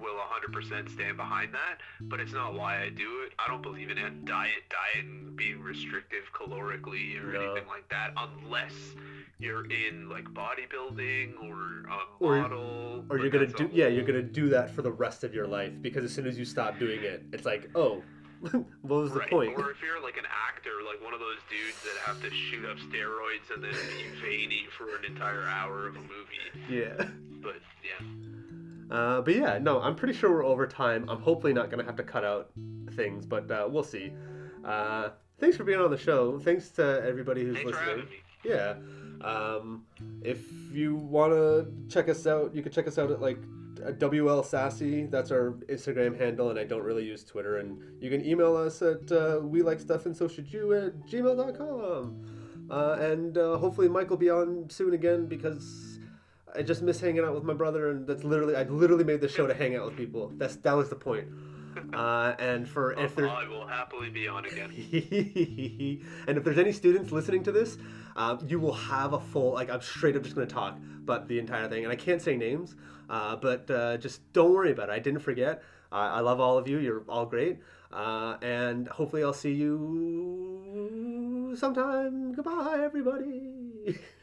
will 100% stand behind that, but it's not why I do it. I don't believe in a diet, diet, and being restrictive calorically or No. anything like that, unless you're in like bodybuilding or a Or- model. or you're gonna do yeah you're gonna do that for the rest of your life because as soon as you stop doing it it's like oh what was the right. point Or if you're like an actor, like one of those dudes that have to shoot up steroids and then be veiny for an entire hour of a movie. yeah But yeah, uh, but yeah no i'm pretty sure we're over time i'm hopefully not gonna have to cut out things but uh, we'll see uh, thanks for being on the show thanks to everybody who's thanks listening yeah um, if you want to check us out you can check us out at like WL Sassy. That's our Instagram handle, and I don't really use Twitter. And you can email us at uh, we like stuff and so should you at gmail.com. Uh, and uh, hopefully Mike will be on soon again because I just miss hanging out with my brother, and that's literally I literally made the show to hang out with people. That's that was the point. Uh, and for if there's I will happily be on again. and if there's any students listening to this, um, you will have a full like I'm straight up just going to talk but the entire thing, and I can't say names, uh, but uh, just don't worry about it. I didn't forget. Uh, I love all of you. You're all great, uh, and hopefully I'll see you sometime. Goodbye, everybody.